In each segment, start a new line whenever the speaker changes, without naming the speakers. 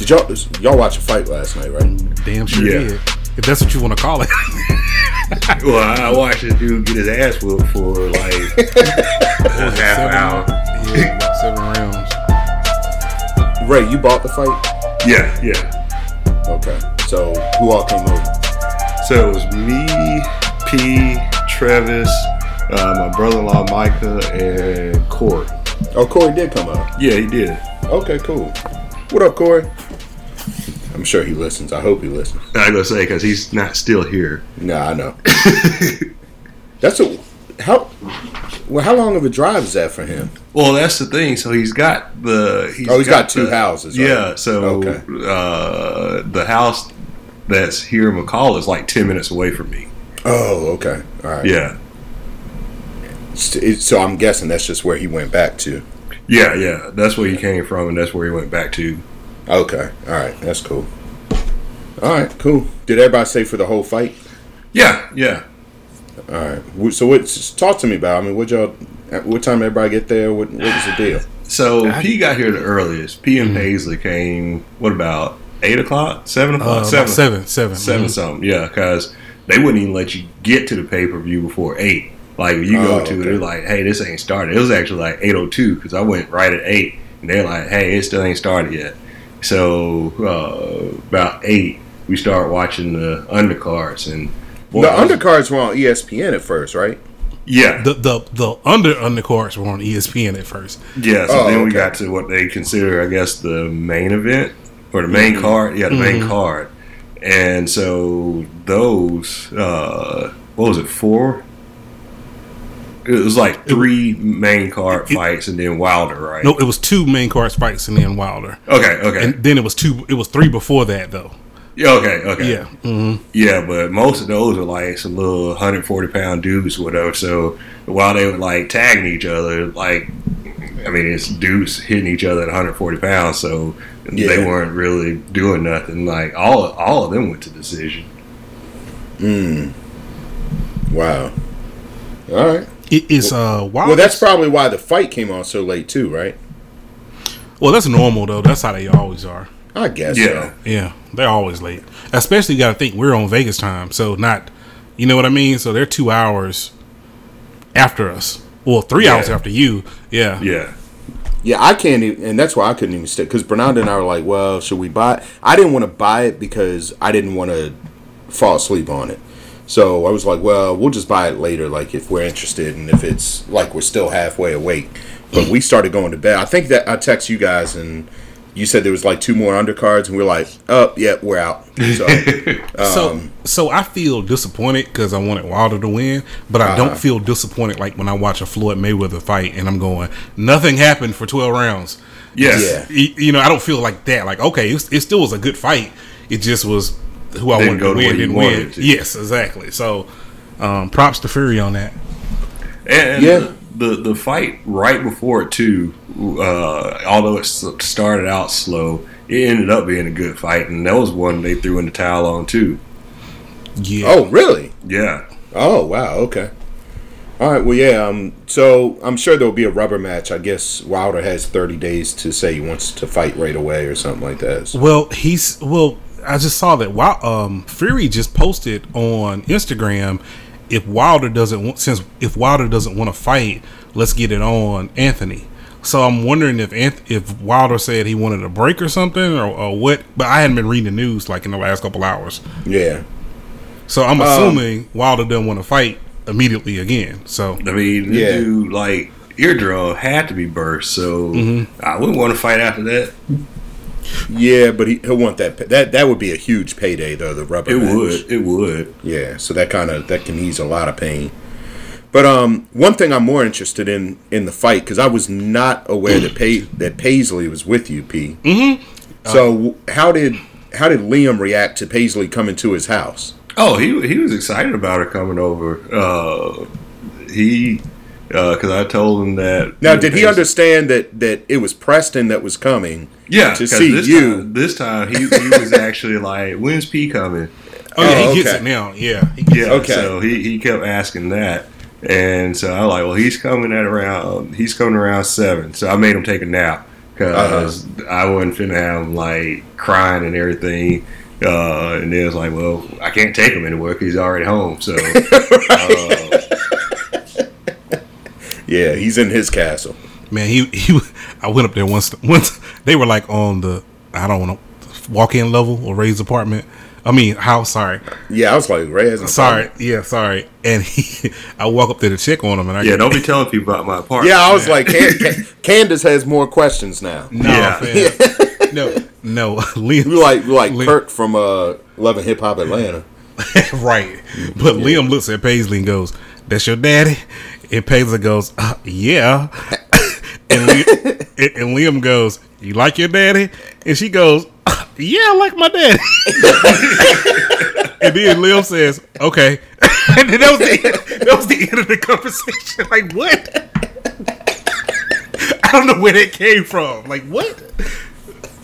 Did y'all y'all watch a fight last night, right?
Damn sure
Yeah.
did. If that's what you want to call it.
Well, I watched this dude get his ass whooped for like a half
Seven-
hour.
Yeah, about seven rounds.
Ray, you bought the fight?
Yeah, yeah.
Okay. So who all came over?
So it was me, P, Travis, uh, my brother-in-law Micah, and Corey.
Oh, Corey did come out.
Yeah, he did.
Okay, cool. What up, Corey? I'm sure he listens. I hope he listens.
I gonna say because he's not still here.
Nah, I know. That's a how. Well, how long of a drive is that for him?
Well, that's the thing. So he's got the. He's
Oh, he's got two
the-
houses, right?
Yeah. So
Okay.
uh, the house that's here in McCall is like ten minutes away from me.
Oh, okay. All right.
Yeah.
So I'm guessing that's just where he went back to.
Yeah, yeah. That's where he came from, and that's where he went back to.
Okay. All right. That's cool. All right. Cool. Did everybody stay for the whole fight?
Yeah, yeah.
All right. So what? Talk to me about. I mean, what y'all? What time everybody get there? What, what was the deal?
So P got here the earliest. P and Paisley came. What about eight o'clock? Seven
Uh,
o'clock?
about
seven.
seven, seven,
Seven
Mhm.
something. Yeah, because they wouldn't even let you get to the pay per view before eight. Like you go
Oh,
to it,
okay.
they're like, "Hey, this ain't started." It was actually like eight o two because I went right at eight, and they're like, "Hey, it still ain't started yet." So uh, about eight, we start watching the undercards and boy,
the
was-
undercards were on ESPN at first, right?
Yeah,
The the the under undercards were on ESPN at first.
Yeah, so
Oh,
then we got to what they consider, I guess, the main event or the main
Mm-hmm.
card. Yeah, the main card. And so those, uh, what was it, four? It was like three main card
it-
fights and then Wilder, right?
No, it was two main card fights and then Wilder,
Okay, okay.
and then it was two. It was three before that though.
yeah, okay, okay.
Yeah. hmm
Yeah, but most of those are like some little 140 pound dudes, or whatever. So while they were like tagging each other, like, I mean, it's dudes hitting each other at 140 pounds, so they weren't really doing nothing. Like all all of them went to decision.
Mm. Wow. All right.
It is uh Wilder.
Well, that's probably why the fight came on so late too, right?
well, that's normal though. That's how they always are.
I guess.
Yeah.
Yeah, they're always late. Especially, you got to think we're on Vegas time, so not, you know what I mean. So they're two hours after us. Well, three
Yeah.
hours after you. Yeah.
Yeah,
Yeah, I can't even, and that's why I couldn't even stay. Because Bernardo and I were like, well, should we buy it? I didn't want to buy it because I didn't want to fall asleep on it. So I was like, well, we'll just buy it later, like if we're interested and if it's like we're still halfway awake. But we started going to bed. I think that I text you guys and you said there was like two more undercards, and we are like, oh, yeah, we're out. So,
So,
um,
so I feel disappointed because I wanted Wilder to win, but I
Uh-huh.
don't feel disappointed like when I watch a Floyd Mayweather fight and I'm going, nothing happened for 12 rounds.
yes.
Yeah.
Y- You know, I don't feel like that. Like, okay, it, it still was a good fight. It just was who I
Didn't
wanted
go
to
the
win didn't win.
to.
Yes, exactly. So, um, props to Fury on that.
And
Yeah.
the, the the fight right before it too, uh, although it started out slow, it ended up being a good fight, and that was one they threw in the towel on too.
Yeah.
oh, really?
Yeah,
Oh wow, okay. All right, well yeah, um so I'm sure there'll be a rubber match. I guess Wilder has 30 days to say he wants to fight right away or something like that. So-
Well, he's well. I just saw that. Wow, um, Fury just posted on Instagram. If Wilder doesn't want, since if Wilder doesn't want to fight, let's get it on Anthony. So I'm wondering if Anth- if Wilder said he wanted a break or something or, or what. But I hadn't been reading the news like in the last couple hours.
Yeah.
So I'm assuming Wilder doesn't want to fight immediately again. So
I mean,
Yeah.
yeah. dude, like eardrum had to be burst, so
Mm-hmm.
I wouldn't want to fight after that.
Yeah, but he, he'll want that that that would be a huge payday though, the rubber
It
match.
would, it would.
Yeah, so that kind of that can ease a lot of pain. But um, one thing I'm more interested in in the fight because I was not aware that Pay- that Paisley was with you, P. Mm-hmm. So w how did how did Liam react to Paisley coming to his house?
Oh, he he was excited about her coming over. Uh, he because I told him that.
Now, did he understand that that it was Preston that was coming?
Yeah,
to
'cause
see
this
you?
Time, this time he, he was actually like, "When's P coming?"
oh yeah,
Oh,
he gets it now. Yeah, he gets
Yeah.
Okay.
So he, he kept asking that. And so I was like, well, he's coming at around, he's coming around seven. So I made him take a nap because I wasn't finna have him like crying and everything. Uh, and then it's like, well, I can't take him anywhere because he's already home. So, uh,
Yeah, he's in his castle.
Man, he he. I went up there once. Once they were like on the I don't want to walk in level or Ray's apartment. I mean how Sorry,
Yeah, I was like, Ray hasn't.
sorry. Yeah, sorry. And he, I walk up there to check on him, and I
yeah, don't be telling people about my apartment.
Yeah, I was like, Can- Can- Candace has more questions now.
no,
Yeah.
no, no. Liam,
You like you like
Liam-
Kirk from uh, Love and Hip Hop Atlanta.
right. But Liam looks at Paisley and goes, "That's your daddy." And Paisley goes, uh, "Yeah." and, Li- and Liam goes, "You like your daddy?" And she goes, "Uh, "Yeah, I like my daddy." and then Liam says, "Okay." and then that was the that was the end of the conversation. Like what? I don't know where that came from. Like what?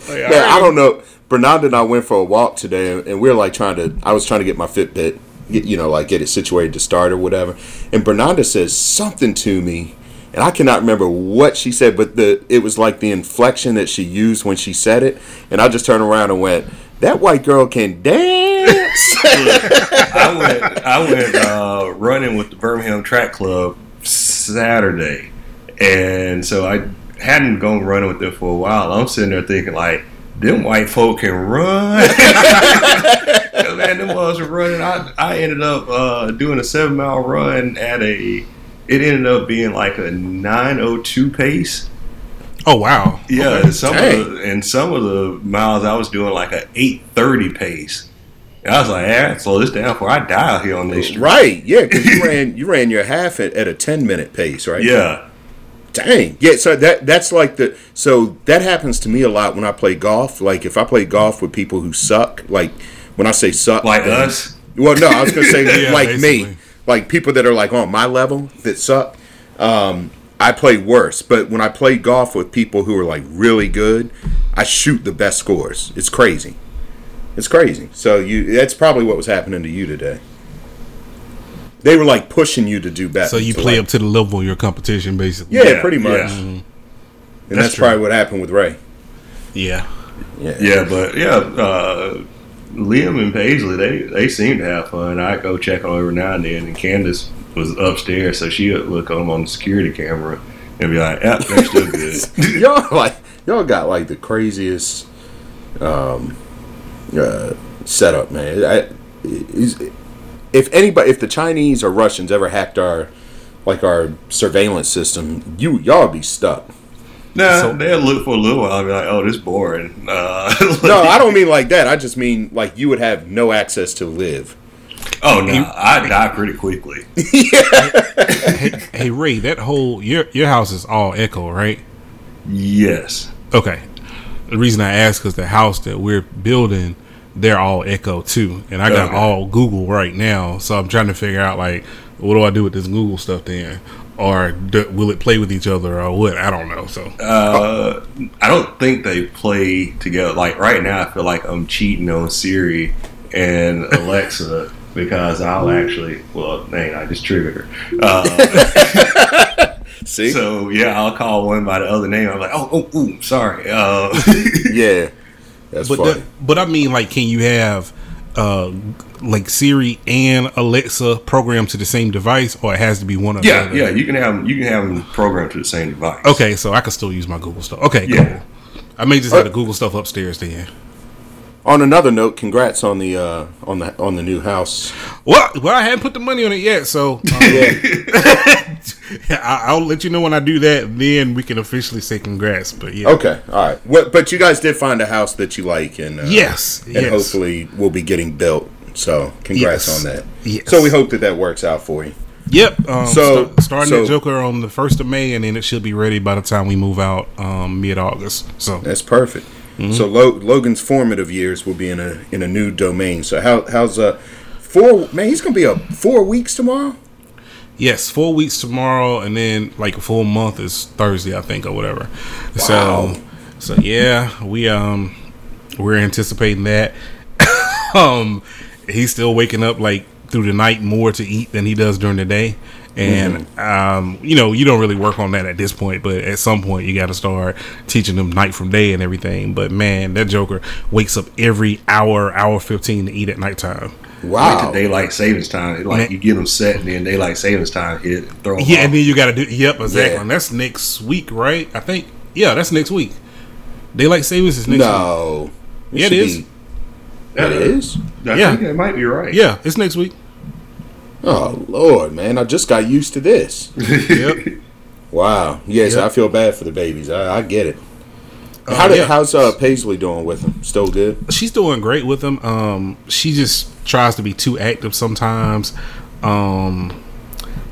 Like,
Yeah, I don't know. Bernard and I went for a walk today, and we were like trying to. I was trying to get my Fitbit, get, you know, like get it situated to start or whatever. And Bernarda says something to me, and I cannot remember what she said, but the it was like the inflection that she used when she said it, and I just turned around and went, "That white girl can dance."
I went I went uh, running with the Birmingham Track Club Saturday, and so I hadn't gone running with them for a while. I'm sitting there thinking like, them white folk can run. Man, them was running. I I ended up uh, doing a seven mile run at a. It ended up being like a 902 pace.
Oh wow.
Yeah,
Okay.
and some of the, and some of the miles I was doing like a 830 pace. And I was like, yeah, slow this down before I die out here on this street.
right? Yeah, because you ran you ran your half at, at a ten minute pace, right?
Yeah.
Dang. Yeah, so that that's like the so that happens to me a lot when I play golf. Like if I play golf with people who suck, like when I say suck
Like
then-
us?
Well, no, I was gonna say
Yeah,
like
basically.
me. Like people that are like on my level that suck. Um, I play worse. But when I play golf with people who are like really good, I shoot the best scores. It's crazy. It's crazy. So you that's probably what was happening to you today. They were like pushing you to do better.
So you
to,
play
like-
up to the level of your competition, basically.
Yeah,
Yeah,
pretty much.
yeah.
And
That's
that's, probably what happened with Ray.
Yeah.
Yeah.
Yeah, but yeah, uh, Liam and Paisley, they, they seem to have fun. I go check on every now and then, and Candace was upstairs, so she would look on on the security camera and be like, "Yep, they're still good."
y'all like y'all got like the craziest um uh setup man I, if anybody if the chinese or russians ever hacked our like our surveillance system you y'all be stuck
No,
So-
they'll look for a little while and be like, "Oh, this is boring." Uh,
no i don't mean like that i just mean like you would have no access to live
Oh no, I die pretty quickly.
hey, hey Ray, that whole your your house is all echo, right?
Yes.
Okay. The reason I ask is the house that we're building, they're all echo too, and I got
Okay.
all Google right now, so I'm trying to figure out like what do I do with this Google stuff then, or do, will it play with each other or what? I don't know. So
Uh, I don't think they play together. Like right now, I feel like I'm cheating on Siri and Alexa because I'll actually. Well, dang, I just triggered her. Uh,
see
so yeah, I'll call one by the other name. I'm like, oh, oh, ooh, sorry. Uh,
yeah that's
but
funny
the, but I mean like, can you have uh like Siri and Alexa programmed to the same device, or it has to be one of the
yeah, yeah, you can have 'em- you can have them programmed to the same device.
Okay, so I can still use my Google stuff. Okay,
Yeah.
cool. I may just have the Google stuff upstairs then.
On another note congrats on the uh on the on the new house
Well, well, I haven't put the money on it yet, so um,
yeah
I, I'll let you know when I do that. Then we can officially say congrats. But yeah,
okay all right what but you guys did find a house that you like and uh,
yes,
and
yes.
hopefully will be getting built. So congrats
Yes.
on that.
Yes.
So we hope that that works out for you.
Yep. Um,
So-
so starting
so-
the Joker on the first of May, and then it should be ready by the time we move out um, mid August. So
That's perfect.
Mm-hmm.
So Lo- Logan's formative years will be in a in a new domain. So how how's uh four man? He's gonna be a four weeks tomorrow.
yes, four weeks tomorrow, and then like a full month is Thursday, I think, or whatever.
Wow.
So, so yeah, we um we're anticipating that. um, he's still waking up like through the night more to eat than he does during the day, and um, you know you don't really work on that at this point. But at some point, you got to start teaching them night from day and everything. But man, that Joker wakes up every hour, hour fifteen to eat at nighttime.
Like
Wow.
the daylight savings time, like
Man.
you get them set, and then daylight savings time hit, and throw 'em
Yeah,
off.
and then you got to do. Yep, exactly.
Yeah.
And that's next week, right? I think. Yeah, that's next week. Daylight savings is next week.
No.
Yeah, it
should
is.
be- It is?
I
Yeah.
think that might be right.
Yeah, it's next week.
Oh, Lord, man. I just got used to this.
Yep.
Wow. Yes,
Yep.
I feel bad for the babies. I, I get it.
Uh,
How did,
yeah.
How's uh, Paisley doing with him? Still good?
she's doing great with him. Um, she just tries to be too active sometimes, um,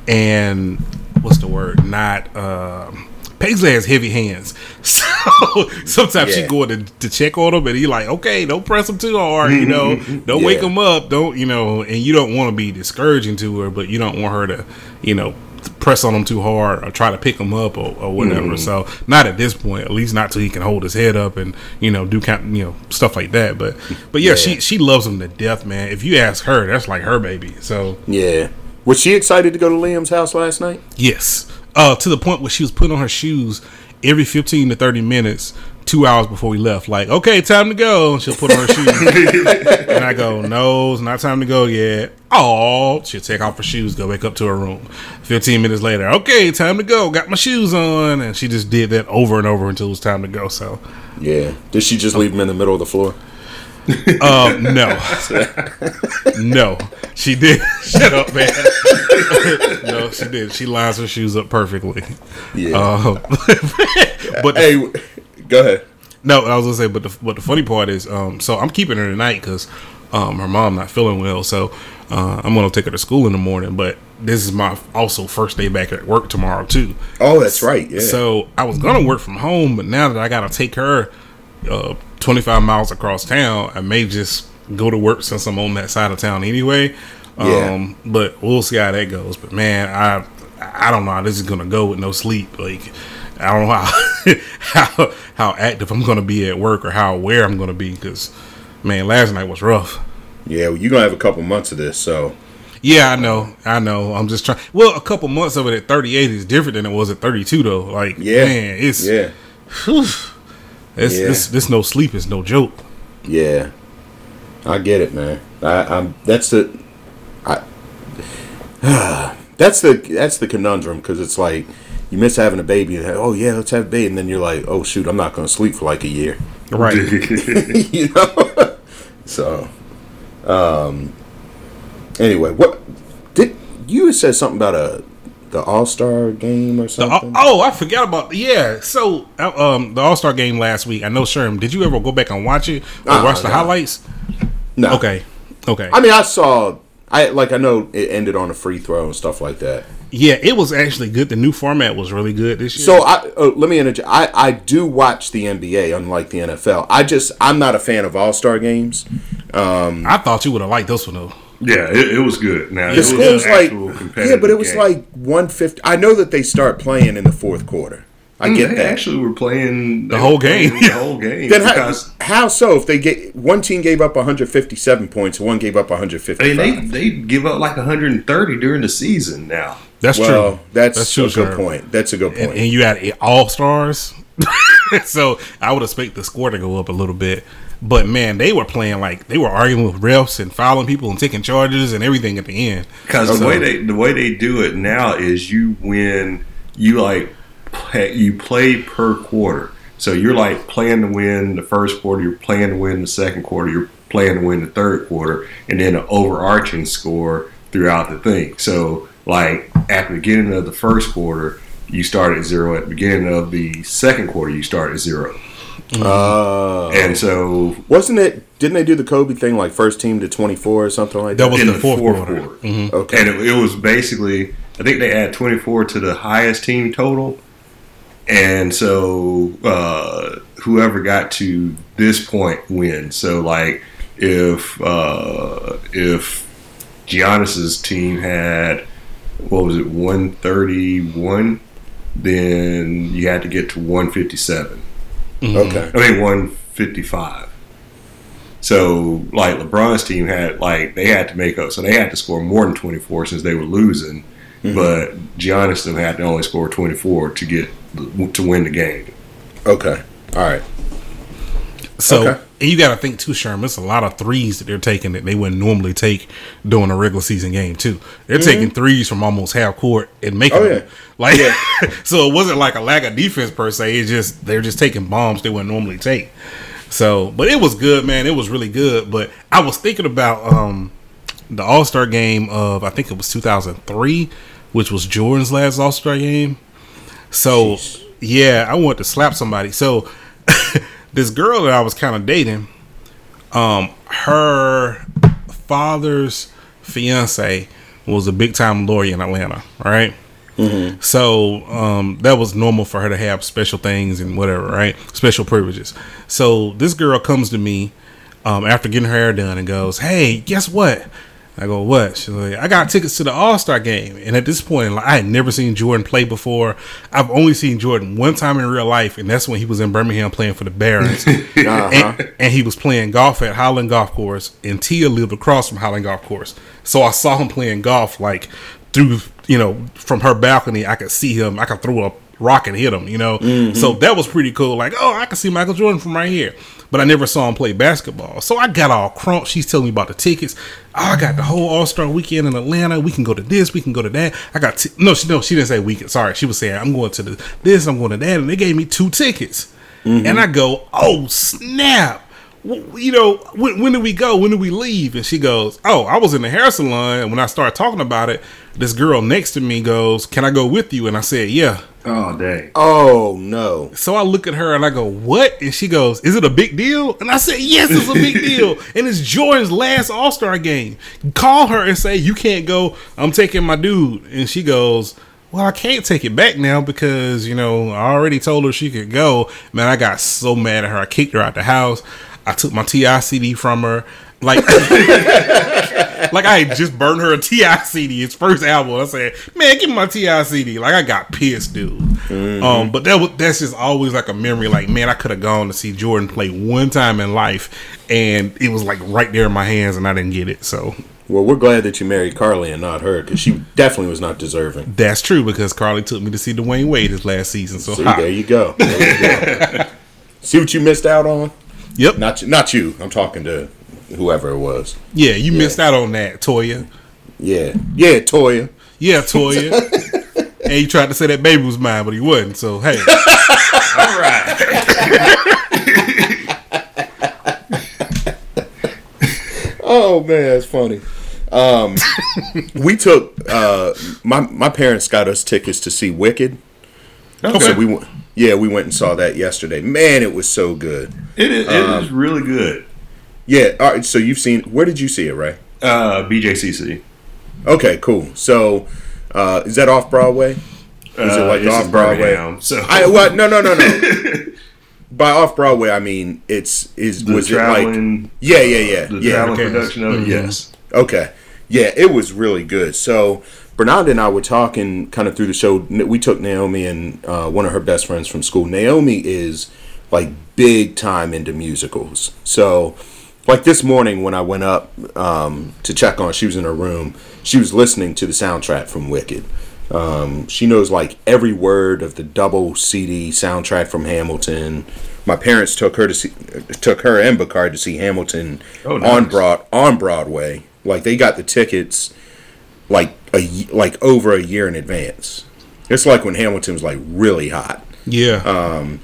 and what's the word? Not um, Paisley has heavy hands, so sometimes she going to, to check on him, and he like, okay, don't press him too hard, you know, mm-hmm. Mm-hmm. don't wake him up, don't you know, and you don't want to be discouraging to her, but you don't want her to, you know. Press on him too hard, or try to pick him up, or, or whatever. Mm-hmm. So, not at this point, at least not till he can hold his head up and you know do kind, you know stuff like that. But, but yeah,
Yeah.
she she loves him to death, man. If you ask her, that's like her baby. So,
Yeah. Was she excited to go to Liam's house last night?
Yes. Uh, to the point where she was putting on her shoes every 15 to 30 minutes, two hours before we left. Like, okay, time to go. And she'll put on her shoes. and I go, no, it's not time to go yet. Oh, she'll take off her shoes, go back up to her room. 15 minutes later, okay, time to go. Got my shoes on. And she just did that over and over until it was time to go. So,
Yeah. Did she just leave them in the middle of the floor?
Uh, no. no, she did. Shut up, man. no, she did. She lines her shoes up perfectly.
Yeah.
Uh, but
hey, go ahead.
No, I was gonna say, but the but the funny part is, um, so I'm keeping her tonight because um, her mom not feeling well, so uh, I'm gonna take her to school in the morning. But this is my also first day back at work tomorrow too.
Oh, that's right. Yeah.
So I was gonna work from home, but now that I gotta take her uh, 25 miles across town, I may just go to work since I'm on that side of town anyway.
Yeah.
Um, but we'll see how that goes. But man, I I don't know how this is gonna go with no sleep. Like I don't know how how how active I'm gonna be at work or how aware I'm gonna be because man, last night was rough.
yeah, well, you're going to have a couple months of this, so.
Yeah, I know, I know. I'm just trying. Well, a couple months of it at 38 is different than it was at 32, though. Like,
Yeah.
man, it's
Yeah.
Whew. It's,
Yeah.
this this no sleep is no joke.
Yeah. I get it, man. I, I'm. That's the. I. that's the that's the conundrum because it's like you miss having a baby. And, oh yeah, let's have a baby, and then you're like, oh shoot, I'm not going to sleep for like a year.
Right.
you know. so, um. Anyway, what did you said something about a the All Star game or
oh,
something?
oh, I forgot about yeah. So uh, um, the All Star game last week. I know Sherm. Did you ever go back and watch it or
Uh-uh,
watch the
no.
highlights?
no.
Okay. Okay.
I mean, I saw. I like. I know it ended on a free throw and stuff like that.
yeah, it was actually good. The new format was really good this year.
So I uh, let me interject. I I do watch the NBA, unlike the NFL. I just I'm not a fan of All Star games.
I thought you would have liked this one though.
Yeah, it, it was good. Now it
The
was
score's like yeah, but it was
game.
like 150. I know that they start playing in the fourth quarter. I mm, get
they
that.
actually were playing
The whole game.
The whole game.
then how, how so? If they get one team gave up 157 points, one gave up
I mean,
155.
they they give up like 130 during the season now.
That's
well,
true.
that's,
That's true,
a good
sir.
point. That's a good point.
And, and you had all stars. so I would expect the score to go up a little bit. But man, they were playing like they were arguing with refs and fouling people and taking charges and everything at the end.
Because the way they the way they do it now is you win you like play, you play per quarter. So you're like playing to win the first quarter, you're playing to win the second quarter, you're playing to win the third quarter, and then an overarching score throughout the thing. So like at the beginning of the first quarter, you start at zero. At the beginning of the second quarter, you start at zero.
Uh,
And so
wasn't it? Didn't they do the Kobe thing like first team to 24 or something like that?
That was
in
the
the
fourth
fourth,
quarter.
quarter.
okay.
and it, it was basically I think they add 24 to the highest team total, and so uh, whoever got to this point wins. So like if uh, if Giannis's team had what was it 131, then you had to get to 157.
okay.
I mean 155. So like LeBron's team had like they had to make up, so they had to score more than 24 since they were losing, mm-hmm. but Giannis had to only score 24 to get to win the game.
Okay. All right.
So
Okay.
and you got to think too, Sherman. It's a lot of threes that they're taking that they wouldn't normally take during a regular season game too. They're taking threes from almost half court and making
Mm-hmm. Oh,
them.
yeah.
Like, so it wasn't like a lack of defense per se. It's just they're just taking bombs they wouldn't normally take. So, but it was good, man. It was really good. But I was thinking about um the All Star game of I think it was 2003, which was Jordan's last All Star game. So
Jeez.
yeah, I wanted to slap somebody. So this girl that I was kind of dating, um, her father's fiance was a big time lawyer in Atlanta, right? So um, that was normal for her to have special things and whatever, right? Special privileges. So this girl comes to me um, after getting her hair done and goes, "Hey, guess what?" I go, "What?" She's like, "I got tickets to the All Star game." And at this point, like, I had never seen Jordan play before. I've only seen Jordan one time in real life, and that's when he was in Birmingham playing for the Barons,
Uh-huh.
and, and he was playing golf at Highland Golf Course, and Tia lived across from Highland Golf Course. So I saw him playing golf like through, you know, from her balcony. I could see him. I could throw a rock and hit him, you know. Mm-hmm. So that was pretty cool. Like, oh, I can see Michael Jordan from right here. But I never saw him play basketball. So I got all crunk. She's telling me about the tickets. Oh, I got the whole All Star weekend in Atlanta. We can go to this. We can go to that. I got t- no. She no. She didn't say weekend. Sorry. She was saying I'm going to the this. I'm going to that. And they gave me two tickets. Mm-hmm. And I go, oh snap. You know, when, when did we go? When did we leave? And she goes, Oh, I was in the hair salon. And when I started talking about it, this girl next to me goes, Can I go with you? And I said, Yeah.
Oh dang!
Oh no.
So I look at her and I go, "What?" And she goes, "Is it a big deal?" And I said, "Yes, it's a big deal." And it's Jordan's last All Star game. Call her and say, "You can't go. I'm taking my dude." And she goes, "Well, I can't take it back now because you know I already told her she could go." Man, I got so mad at her. I kicked her out the house. I took my T.I. CD from her. Like, like I just burned her a T.I. CD, his first album. I said, "Man, give me my T.I. CD." Like I got pissed, dude. Um, but that was that's just always like a memory. Like, man, I could have gone to see Jordan play one time in life, and it was like right there in my hands, and I didn't get it. So
Well, we're glad that you married Carly and not her because she definitely was not deserving.
that's true because Carly took me to see Dwyane Wade his last season. So
See, there you go. There you go. See what you missed out on?
yep,
Not not you. I'm talking to whoever it was.
yeah, you missed out on that, Toya.
Yeah, yeah, Toya.
Yeah, Toya. and he tried to say that baby was mine, but he wasn't. So hey,
All right.
Oh man, that's funny. Um, we took uh, my my parents got us tickets to see Wicked.
Okay.
So we went. Yeah, we went and saw that yesterday. Man, it was so good.
It is. It is really good.
Yeah. All right. So you've seen. Where did you see it, Ray?
Uh, BJCC.
Okay, cool. So uh, is that off Broadway? Is it
Uh,
like
it's
off Broadway?
Birmingham, So
I what? No, no, no, no. By off Broadway, I mean it's is
the
was it like
traveling,
yeah, yeah, yeah,
the
yeah.
traveling
okay.
production of it.
Mhm.
Yes.
Okay. Yeah, it was really good. So Bernard and I were talking kind of through the show. We took Naomi and uh, one of her best friends from school. Naomi is like big time into musicals. So like this morning when I went up um, to check on, she was in her room. She was listening to the soundtrack from Wicked. Um, she knows like every word of the double CD soundtrack from Hamilton. My parents took her to see, took her and Bakari to see Hamilton
Oh,
on. Broad on Broadway. Like they got the tickets like a like over a year in advance. It's like when Hamilton was like really hot.
yeah,
Uh,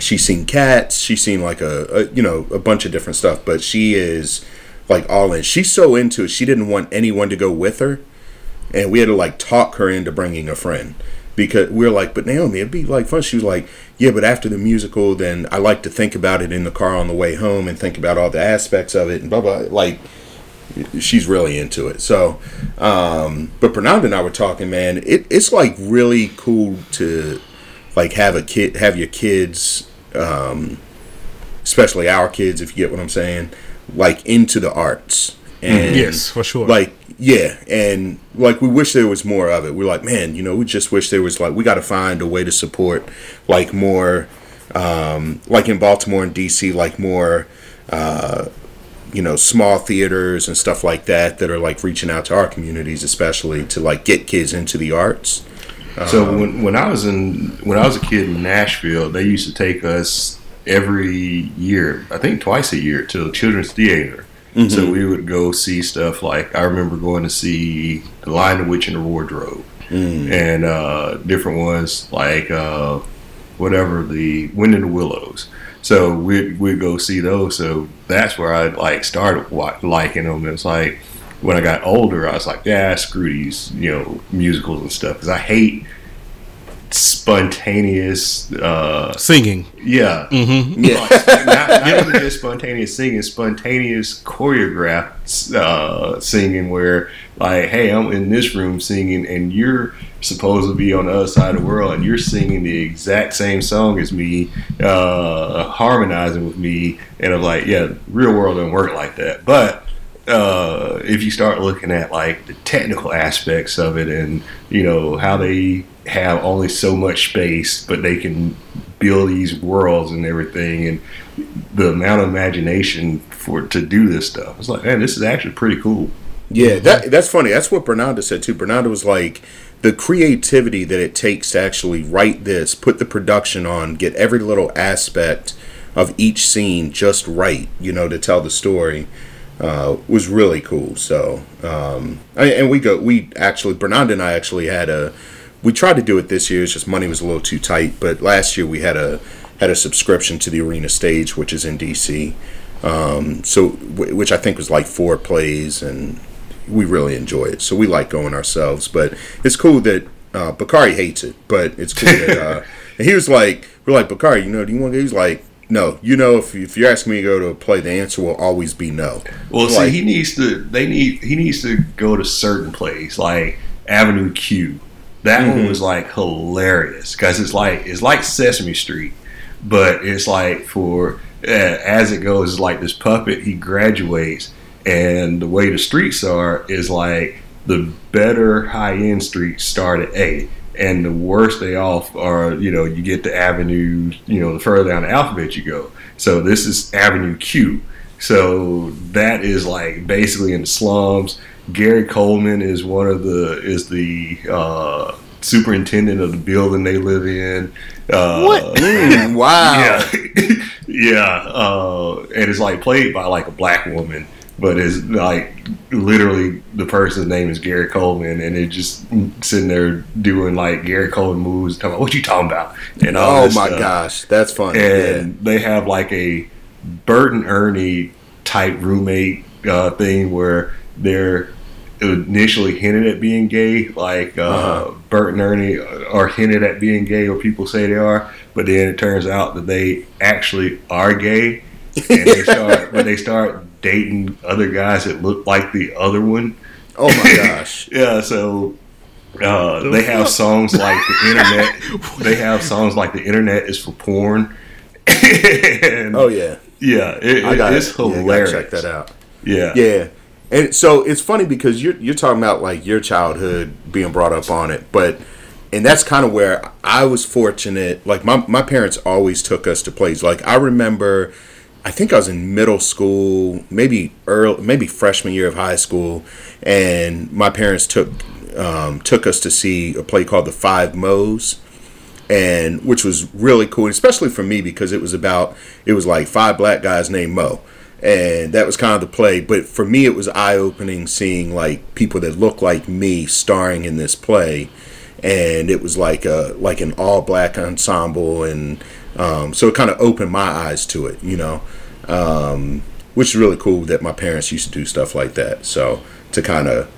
She's seen Cats. She's seen like a, a you know a bunch of different stuff, but she is like all in. She's so into it. She didn't want anyone to go with her, and we had to like talk her into bringing a friend because we were like, but Naomi, it'd be like fun. She was like, yeah, but after the musical, then I like to think about it in the car on the way home and think about all the aspects of it and blah blah. Like she's really into it. So, um, but Bernard and I were talking, man. It, it's like really cool to like have a kid, have your kids, um, especially our kids, if you get what I'm saying, like into the arts. And
yes, for sure.
like yeah and like we wish there was more of it we're like man you know we just wish there was like we got to find a way to support like more um like in baltimore and dc like more uh you know small theaters and stuff like that that are like reaching out to our communities especially to like get kids into the arts
So when, when I was in when I was a kid in Nashville, they used to take us every year, I think twice a year, to the Children's Theater. So we would go see stuff like I remember going to see The Lion, the Witch, and the Wardrobe, and uh, different ones like uh, whatever the Wind in the Willows. So we'd we'd go see those. So that's where I like started liking them. It's like when I got older, I was like, yeah, screw these, you know, musicals and stuff because I hate spontaneous. Uh,
Singing.
yeah,
Mm-hmm.
yeah
not, not even just spontaneous singing, spontaneous choreographed uh, singing where, like, hey, I'm in this room singing, and you're supposed to be on the other side of the world, and you're singing the exact same song as me, uh, harmonizing with me, and I'm like, yeah, real world doesn't work like that. But uh, if you start looking at like the technical aspects of it, and you know how they have only so much space, but they can build these worlds and everything, and the amount of imagination for to do this stuff. It's like, man, this is actually pretty cool.
Yeah, that that's funny. That's what Bernardo said too. Bernardo was like the creativity that it takes to actually write this, put the production on, get every little aspect of each scene just right, you know, to tell the story. Uh, was really cool. So, um, I- and we go, we actually, Bernardo and I actually had a, we tried to do it this year. It's just money was a little too tight. But last year we had a had a subscription to the Arena Stage, which is in DC. Um, so, wh- which I think was like four plays, and we really enjoy it. So we like going ourselves. But it's cool that uh, Bakari hates it, but it's cool that uh, and he was like, we're like Bakari, you know, do you want? to He's like, no, you know, if if you're asking me to go to a play, the answer will always be no.
Well, see, he needs to. They need. He needs to go to certain plays like Avenue Q. That one was like hilarious because it's like it's like Sesame Street, but it's like for uh, as it goes, it's like this puppet. He graduates, and the way the streets are is like the better high end streets start at A. And the worst they off are, you know, you get the avenue, you know, the further down the alphabet you go. So this is Avenue Q. So that is like basically in the slums. Gary Coleman is one of the is the uh, superintendent of the building they live in. Uh,
Mm, wow.
Yeah, yeah, uh, and it's like played by like a black woman, but it's like literally the person's name is Gary Coleman, and it just sitting there doing like Gary Coleman moves, talking about what you talking about, and all
Oh my
stuff
gosh, that's funny.
and they have like a Bert and Ernie type roommate uh, thing where they're initially hinted at being gay, like uh,
Uh-huh.
Bert and Ernie are hinted at being gay, or people say they are, but then it turns out that they actually are gay, and they start, but they start dating other guys that look like the other one.
yeah. Oh my gosh.
Yeah, so uh, they have songs like the internet. they have songs like the internet is for porn. and,
Oh yeah.
yeah, it,
I got
it's
it. Yeah, I gotta check that out.
Yeah,
Yeah. And so it's funny because you're you're talking about like your childhood being brought up on it, but and that's kind of where I was fortunate. Like my my parents always took us to plays. Like I remember I think I was in middle school, maybe early maybe freshman year of high school, and my parents took um, took us to see a play called The Five Moes and which was really cool, especially for me because it was about it was like five black guys named Mo, and that was kind of the play. But for me, it was eye opening seeing like people that look like me starring in this play, and it was like a like an all black ensemble, and um, so it kind of opened my eyes to it, you know, um, which is really cool that my parents used to do stuff like that. So to kind of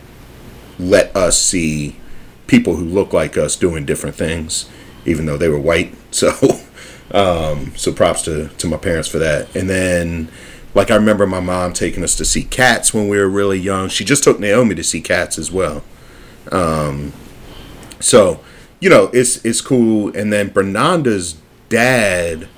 let us see people who look like us doing different things, even though they were white. So, um, so props to, to my parents for that. And then, like, I remember my mom taking us to see Cats when we were really young. She just took Naomi to see Cats as well. Um, so, you know, it's it's cool. And then Bernanda's dad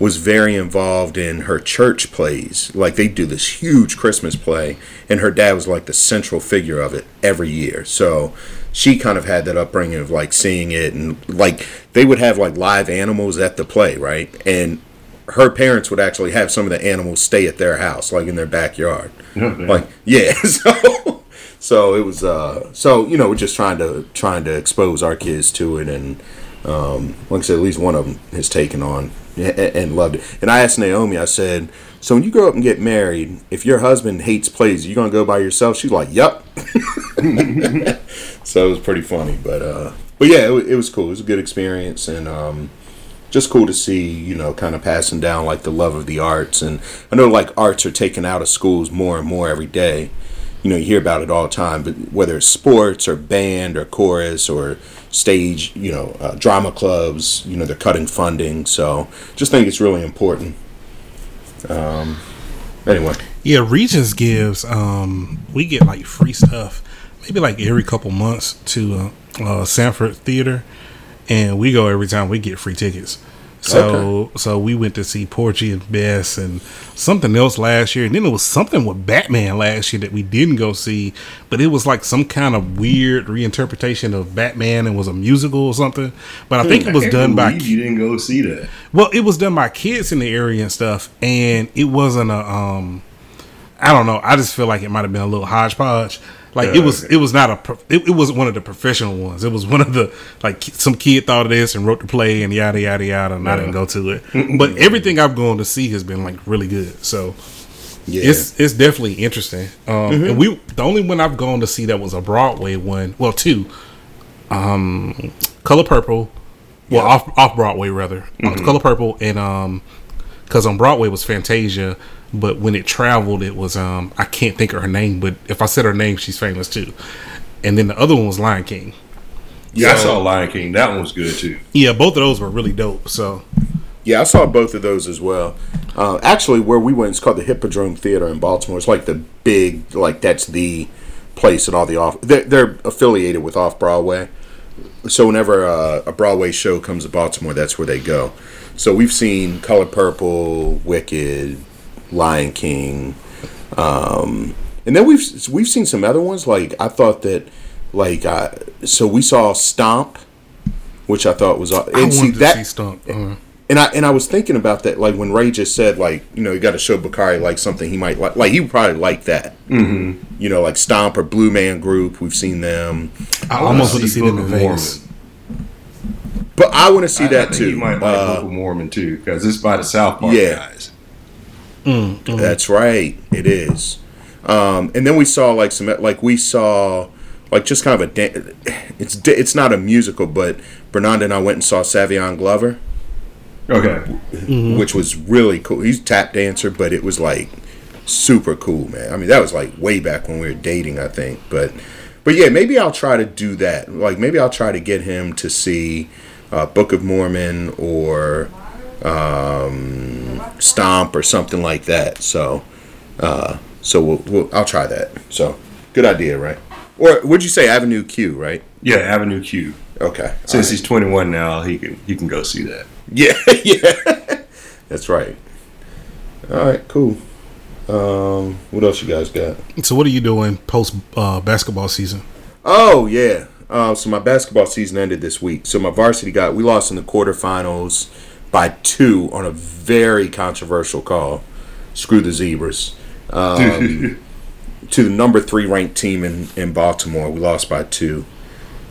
was very involved in her church plays. Like they do this huge Christmas play, and her dad was like the central figure of it every year. So she kind of had that upbringing of like seeing it, and like they would have like live animals at the play, right? And her parents would actually have some of the animals stay at their house, like in their backyard.
Okay.
Like yeah, so so it was uh so you know we're just trying to trying to expose our kids to it and um like I said at least one of them has taken on and, loved it. And I asked Naomi, I said, so when you grow up and get married, if your husband hates plays, you gonna go by yourself? She's like, yep. so it was pretty funny, but uh but yeah, it, it was cool. It was a good experience and um just cool to see, you know, kind of passing down like the love of the arts. And I know like arts are taken out of schools more and more every day. You know, you hear about it all the time, but whether it's sports or band or chorus or stage, you know, uh, drama clubs, you know, they're cutting funding. So just think it's really important. Um, anyway,
Yeah, Regions gives um we get like free stuff, maybe like every couple months to uh, uh Sanford Theater, and we go every time we get free tickets. So so we went to see Porgy and Bess and something else last year, and then it was something with Batman last year that we didn't go see, but it was like some kind of weird reinterpretation of Batman and was a musical or something. But I think it was done by
you didn't go see that.
well, it was done by kids in the area and stuff, and it wasn't a um, I don't know. I just feel like it might have been a little hodgepodge. Like it was,
okay.
it was not a, pro- it, it wasn't one of the professional ones. It was one of the like some kid thought of this and wrote the play and yada yada yada, and I didn't go to it. But everything I've gone to see has been like really good. So
yeah,
it's it's definitely interesting. Um, And we the only one I've gone to see that was a Broadway one. Well, two. Um, Color Purple. Well,
Yeah.
off off Broadway rather. Uh, Color Purple and um, because on Broadway was Fantasia, but when it traveled, it was um I can't think of her name, but if I said her name, she's famous too. And then the other one was Lion King.
Yeah, I saw Lion King. That one was good too.
Yeah, both of those were really dope. So
Yeah, I saw both of those as well. Uh, actually, where we went, it's called the Hippodrome Theater in Baltimore. It's like the big, like that's the place and all the off. They're, they're affiliated with Off Broadway, so whenever uh, a Broadway show comes to Baltimore, that's where they go. So we've seen Color Purple, Wicked, Lion King, um, and then we've we've seen some other ones. Like I thought that, like uh, so we saw Stomp, which I thought was. aw-
I
And see
to
that
see Stomp. Uh,
and I and I was thinking about that, like when Ray just said, like you know, you got to show Bakari like something he might like. Like he would probably like that. Mm-hmm. You know, like Stomp or Blue Man Group. We've seen them,
I almost
wanna
want see them
Book
in
of
Vegas.
but I want to see
I- I
that
think
too.
You might like
Uh,
Book of Mormon too because it's by the South Park
Yeah.
guys.
That's right. It is. Um, and then we saw like some like we saw like just kind of a dan- it's it's not a musical, but Bernard and I went and saw Savion Glover,
Okay.
which was really cool. He's a tap dancer, but it was like super cool, man. I mean, that was like way back when we were dating, I think. But but yeah, maybe I'll try to do that. Like maybe I'll try to get him to see uh, Book of Mormon or um, Stomp or something like that. So uh, so we'll, we'll, I'll try that. So good idea, right? Or would you say Avenue Q, right?
Yeah, Avenue Q.
Okay.
Since he's 21 now, he can he can go see that.
Yeah, yeah. That's right. All right, cool. Um, what else you guys got?
So what are you doing post uh, basketball season?
Oh yeah. Uh, so my basketball season ended this week. So my varsity got we lost in the quarterfinals by two on a very controversial call. Screw the zebras. Um, to the number three ranked team in, in Baltimore. We lost by two.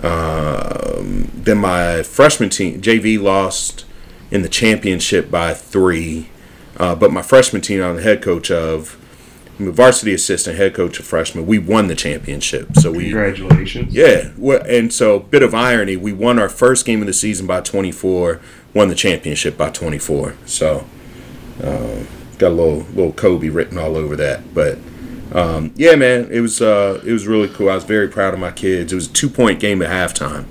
Um, then my freshman team, JV, lost in the championship by three. Uh, but my freshman team, I'm the head coach of, varsity assistant, head coach of freshman. We won the championship. So we,
Congratulations.
yeah. Well, And so, bit of irony, we won our first game of the season by 24, won the championship by 24. So, uh, got a little little Kobe written all over that. But um, yeah, man, it was uh, it was really cool. I was very proud of my kids. It was a two point game at halftime.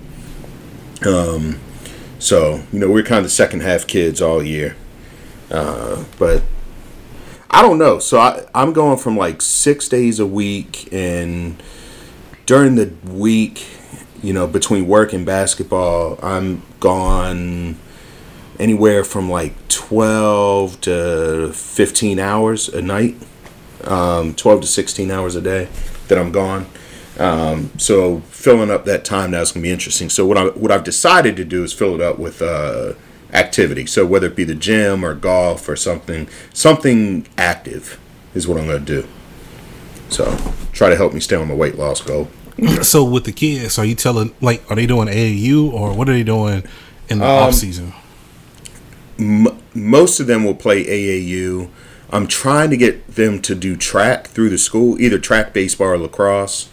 Um, so you know we're kind of the second half kids all year. Uh, but I don't know. So I, I'm going from like six days a week, and during the week, you know, between work and basketball, I'm gone anywhere from like 12 to 15 hours a night, um, 12 to 16 hours a day that I'm gone. Um, so filling up that time now is going to be interesting. So what I what I've decided to do is fill it up with uh, activity. So whether it be the gym or golf or something, something active is what I'm going to do. So try to help me stay on my weight loss goal.
So with the kids, are you telling like are they doing AAU or what are they doing in the
Um,
off season?
M- most of them will play AAU. I'm trying to get them to do track through the school, either track, baseball, or lacrosse,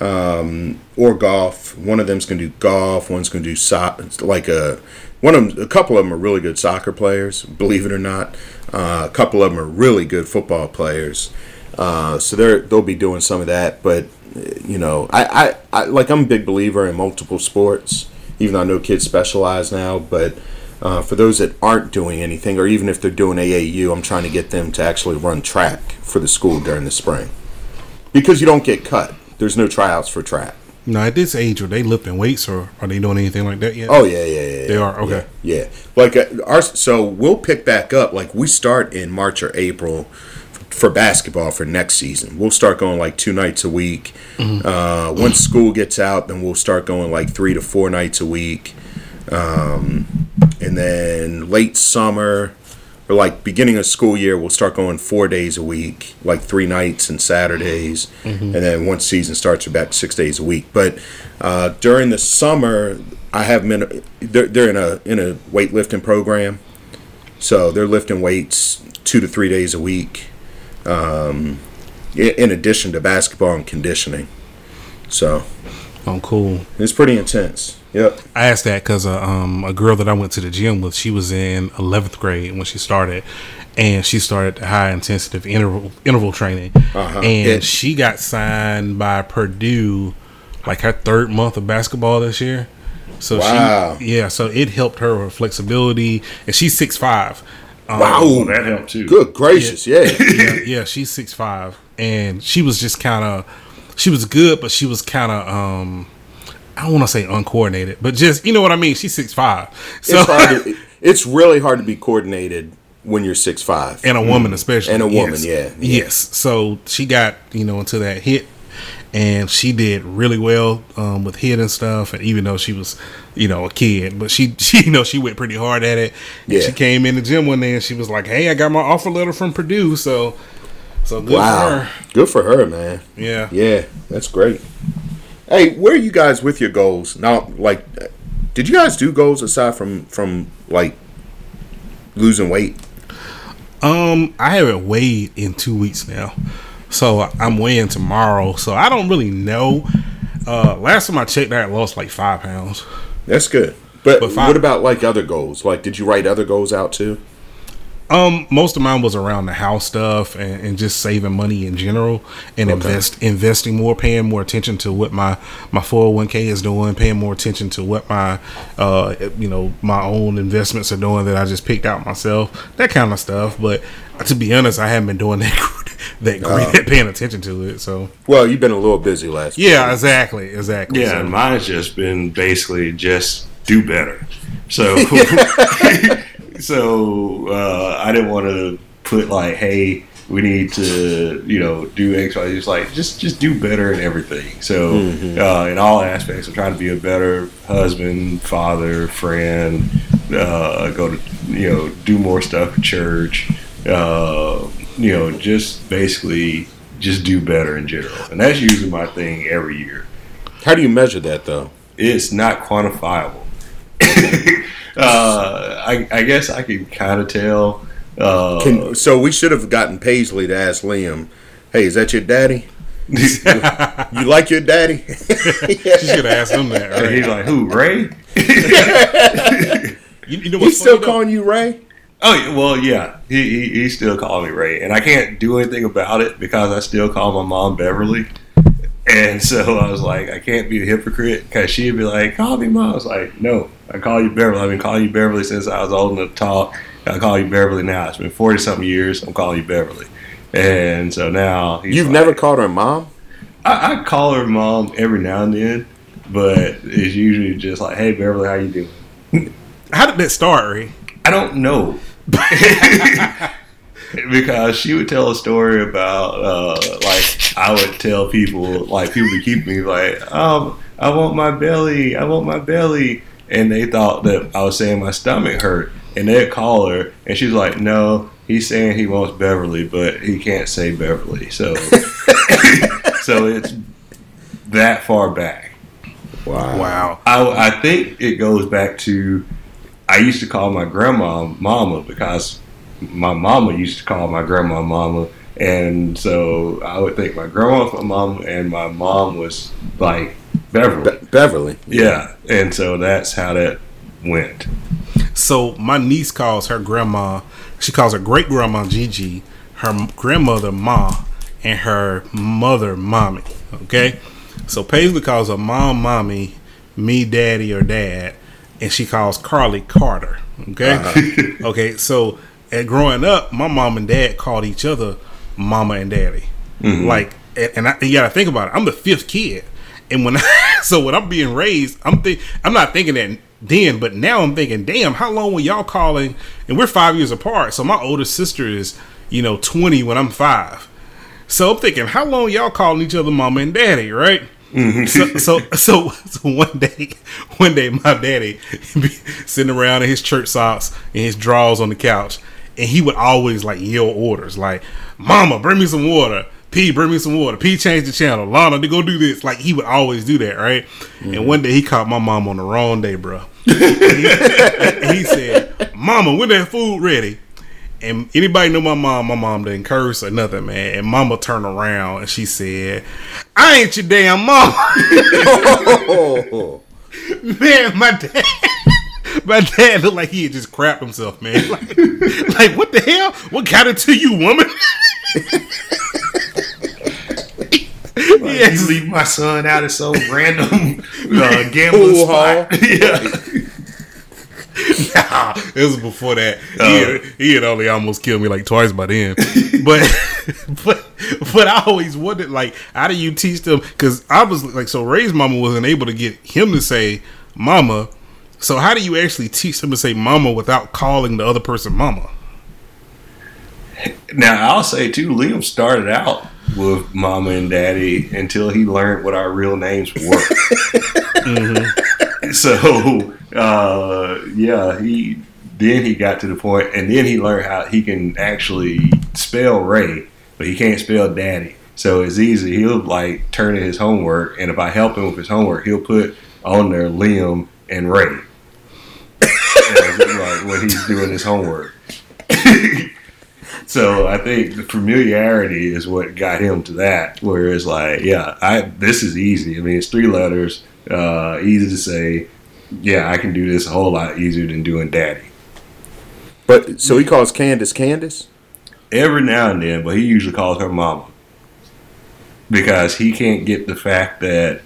um, or golf. One of them's going to do golf. One's going to do soccer. Like a one of them, a couple of them are really good soccer players. Believe it or not, uh, a couple of them are really good football players. Uh, so they're they'll be doing some of that. But uh, you know, I, I, I like I'm a big believer in multiple sports. Even though I know kids specialize now, but uh, for those that aren't doing anything, or even if they're doing AAU, I'm trying to get them to actually run track for the school during the spring. Because you don't get cut. There's no tryouts for track.
Now at this age, are they lifting weights or are they doing anything like that yet?
Oh yeah, yeah, yeah.
They are? Okay.
Yeah, yeah. like uh, our so we'll pick back up. Like we start in March or April for basketball for next season. We'll start going like two nights a week. Uh, once school gets out, then we'll start going like three to four nights a week. Um, and then late summer or like beginning of school year, we'll start going four days a week, like three nights and Saturdays. And then once season starts, we're back six days a week. But uh, during the summer, I have been they're, they're in a in a weightlifting program, so they're lifting weights two to three days a week, um, in addition to basketball and conditioning. So
Oh, cool.
it's pretty intense. Yep.
I asked that because uh, um, a girl that I went to the gym with, she was in 11th grade when she started, and she started high intensity interval interval training,
Uh-huh.
and
Yeah.
she got signed by Purdue, like her third month of basketball this year. So
Wow.
she, yeah, so it helped her with flexibility, and she's six five. Um,
Wow.
Oh, that helped too.
Good gracious. Yeah.
yeah, yeah, she's six five, and she was just kind of, she was good, but she was kind of, um, I don't want to say uncoordinated, but just you know what I mean. She's six five, so
it's. To, it's really hard to be coordinated when you're six five.
and a woman especially,
And a woman,
yes.
yeah, yeah.
yes. So she got you know into that HIIT, and she did really well um, with HIIT and stuff. And even though she was, you know, a kid, but she, she you know she went pretty hard at it. And
Yeah.
She came in the gym one day and she was like, "Hey, I got my offer letter from Purdue, so so good for
Wow.
her."
Good for her, man.
Yeah.
Yeah, that's great. Hey, where are you guys with your goals now? Like, did you guys do goals aside from from like losing weight?
Um, I haven't weighed in two weeks now, so I'm weighing tomorrow. So I don't really know. Uh, last time I checked, I lost like five pounds.
That's good. But,
But fine.
what about like other goals? Like, did you write other goals out too?
Um, most of mine was around the house stuff and, and just saving money in general and invest investing more, paying more attention to what my my four hundred one k is doing, paying more attention to what my uh you know my own investments are doing that I just picked out myself, that kind of stuff. But to be honest, I haven't been doing that that great at paying attention to it. So
Well, you've been a little busy last.
yeah, exactly, exactly.
Yeah,
So-
and mine's just been basically just do better. So, so uh, I didn't want to put like, hey, we need to, you know, do X, Y. Just like, just just do better in everything. So, uh, in all aspects, I'm trying to be a better husband, father, friend. Uh, go to, you know, do more stuff at church. Uh, you know, just basically just do better in general, and that's usually my thing every year
How do you measure that though?
it's not quantifiable. uh, I, I guess I can kind of tell. Uh,
Can, so we should have gotten Paisley to ask Liam, "Hey, is that your daddy? You like your daddy?"
She should have asked him that.
and
Right?
he's like, "Who, Ray?"
You, you know
He's still
though?
calling you Ray.
Oh well, yeah. He, he he still calls me Ray, and I can't do anything about it because I still call my mom Beverly. And so I was like, I can't be a hypocrite because she'd be like, "Call me mom." I was like, "No, I call you Beverly. I've been calling you Beverly since I was old enough to talk. I call you Beverly now. It's been forty something years. I'm calling you Beverly." And so now he's
You've
like-
never called her mom.
I, I call her mom every now and then, but it's usually just like, "Hey Beverly, how you doing?"
How did that start, Ray?
I don't know. because she would tell a story about uh, like I would tell people like people would keep me like um I want my belly I want my belly and they thought that I was saying my stomach hurt, and they'd call her, and she's like, "No, he's saying he wants Beverly, but he can't say Beverly." So, so it's that far back.
Wow.
Wow.
I, I think it goes back to I used to call my grandma mama because my mama used to call my grandma mama, and so I would think my grandma my mom, and my mom was like Beverly.
Be- Beverly.
Yeah, and so that's how that went.
So my niece calls her grandma. She calls her great grandma Gigi, her grandmother Ma, and her mother Mommy. Okay. So Paisley calls her mom Mommy, me Daddy or Dad, and she calls Carly Carter. Okay. Uh-huh. okay. So growing up, my mom and dad called each other Mama and Daddy. Mm-hmm. Like, and, and I, you gotta think about it. I'm the fifth kid, and when I, so when I'm being raised, I'm think I'm not thinking that then, but now I'm thinking, damn, how long were y'all calling? And we're five years apart. So my older sister is, you know, 20 when I'm five. So I'm thinking, how long y'all calling each other mama and daddy, right? Mm-hmm. so, so so so one day one day my daddy be sitting around in his church socks and his drawers on the couch and he would always like yell orders. Like mama bring me some water. P bring me some water. P change the channel. Lana to go do this. Like he would always do that right? And mm-hmm. one day he caught my mom on the wrong day bro he, he said mama when that food ready? And anybody know my mom, my mom didn't curse or nothing, man. And mama turned around and she said, I ain't your damn mom."
Oh,
man, my dad my dad looked like he had just crapped himself, man. Like, like what the hell? What got it to you, woman?
You leave my son out of some random uh, gambling
Pool
spot. yeah.
nah, it was before that. He,
Oh.
had, he had only almost killed me like twice by then. but but but I always wondered like how do you teach them? Because I was like so Ray's mama wasn't able to get him to say mama. So how do you actually teach them to say mama without calling the other person mama?
Now I'll say too, Liam started out with mama and daddy until he learned what our real names were. So uh, yeah, he then he got to the point, and then he learned how he can actually spell Ray, but he can't spell daddy. So it's easy. He'll like turn in his homework, and if I help him with his homework, he'll put on there Liam and Ray. Like when he's doing his homework. So I think the familiarity is what got him to that. Whereas, like, yeah, I this is easy. I mean, it's three letters, uh, easy to say. Yeah, I can do this a whole lot easier than doing daddy.
But so he calls Candace Candace.
Every now and then, but he usually calls her mama because he can't get the fact that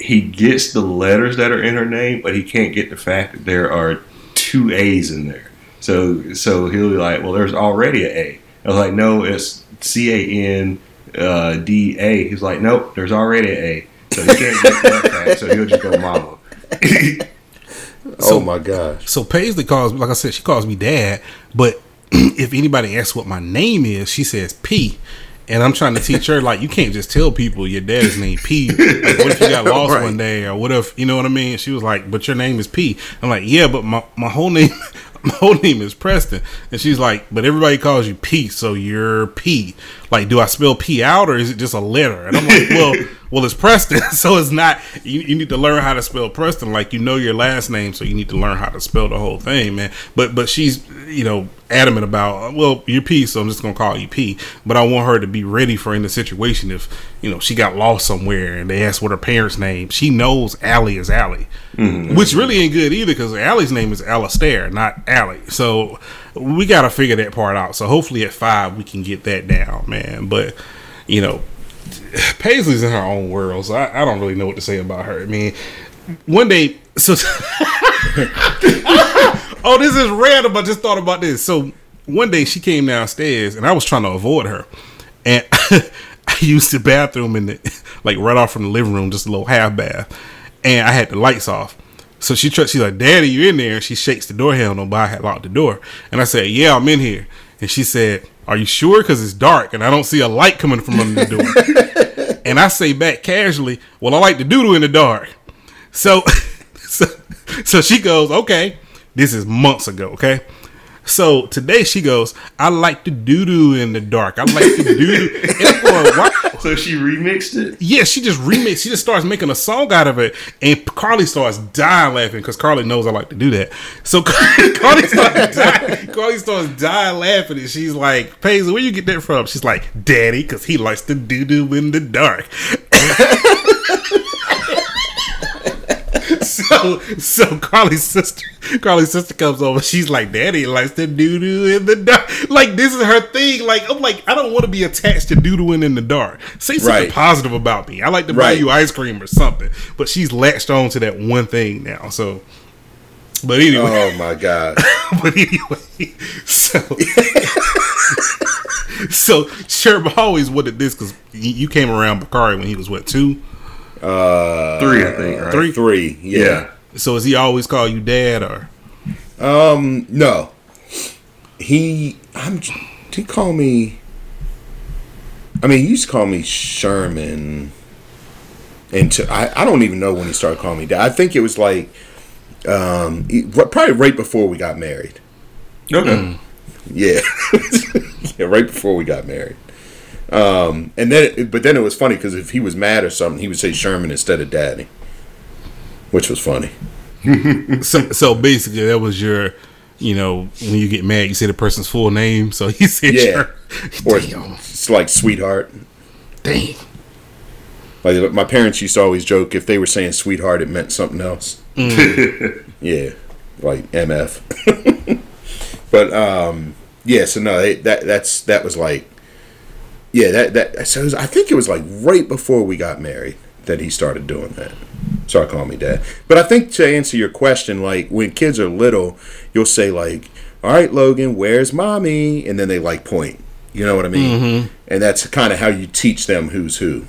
he gets the letters that are in her name, but he can't get the fact that there are two A's in there. So so he'll be like, well, there's already an a A. I was like, no, it's C A N uh, D A. He's like, nope, there's already a A. So he can't get that fact. So he'll just go mama.
oh my gosh.
So Paisley calls, like I said, she calls me dad. But if anybody asks what my name is, she says P. And I'm trying to teach her like you can't just tell people your dad's name P. Like, what if you got lost
Right.
one day, or what if you know what I mean? She was like, "But your name is P." I'm like, "Yeah, but my my whole name." My whole name is Preston, and she's like, "But everybody calls you P, so you're P. Like, do I spell P out, or is it just a letter?" And I'm like, "Well, well, it's Preston, so it's not. You, you need to learn how to spell Preston, like you know your last name, so you need to learn how to spell the whole thing, man." But but she's you know adamant about, uh, well, you're P, so I'm just gonna call you P. But I want her to be ready for in the situation if you know she got lost somewhere and they ask what her parents' name. She knows Allie is Allie, mm-hmm. which really ain't good either because Allie's name is Alistair, not Allie. So we got to figure that part out. So hopefully at five we can get that down, man. But you know, Paisley's in her own world, so I, I don't really know what to say about her. I mean, one day, so oh, this is random. I just thought about this. So one day she came downstairs, and I was trying to avoid her, and I used the bathroom in the like right off from the living room, just a little half bath, and I had the lights off. So she tr- she's like, "Daddy, you in there?" And she shakes the door handle, but I had locked the door, and I said, "Yeah, I'm in here." And she said, "Are you sure? Because it's dark and I don't see a light coming from under the door." and I say back casually, "Well, I like to doodle in the dark." So, so, so she goes, okay, this is months ago, okay? So today she goes, I like to doo doo in the dark. I like to doo doo. And I'm going, "Why?"
So she remixed it.
Yeah, she just remixed. She just starts making a song out of it, and Carly starts dying laughing because Carly knows I like to do that. So Carly starts dying. Carly starts dying laughing, and she's like, "Paisley, where you get that from?" She's like, "Daddy, because he likes to doo doo in the dark." so so Carly's sister Carly's sister comes over. She's like, Daddy likes to doo doo in the dark. Like this is her thing. Like I'm like, I don't want to be attached to doodooing in the dark. Say something
Right.
positive about me. I like to buy
Right.
you ice cream or something. But she's latched on to that one thing now. So but anyway,
Oh my god.
but anyway, so so Sherb always wanted this because you came around Bakari when he was what two,
Uh,
Three, I think. Right?
three.
three. Yeah.
Yeah.
So is he always call you dad or?
Um. No. He. I'm. He call me. I mean, he used to call me Sherman. And to, I, I don't even know when he started calling me dad. I think it was like, um, probably right before we got married.
Okay.
Yeah, yeah, right before we got married. Um, and then, but then it was funny because if he was mad or something, he would say Sherman instead of Daddy, which was funny.
So, so basically, that was your, you know, when you get mad, you say the person's full name. So he said,
Yeah, or
Damn,
it's like sweetheart.
dang.
Like my parents used to always joke if they were saying sweetheart, it meant something else. yeah, like MF. but um, yeah, so no, that that's that was like, yeah, that that so it was, I think it was like right before we got married that he started doing that. Started call me dad. But I think to answer your question, like when kids are little, you'll say like, "All right, Logan, where's mommy?" and then they like point. You know what I mean? Mm-hmm. And that's kind of how you teach them who's who.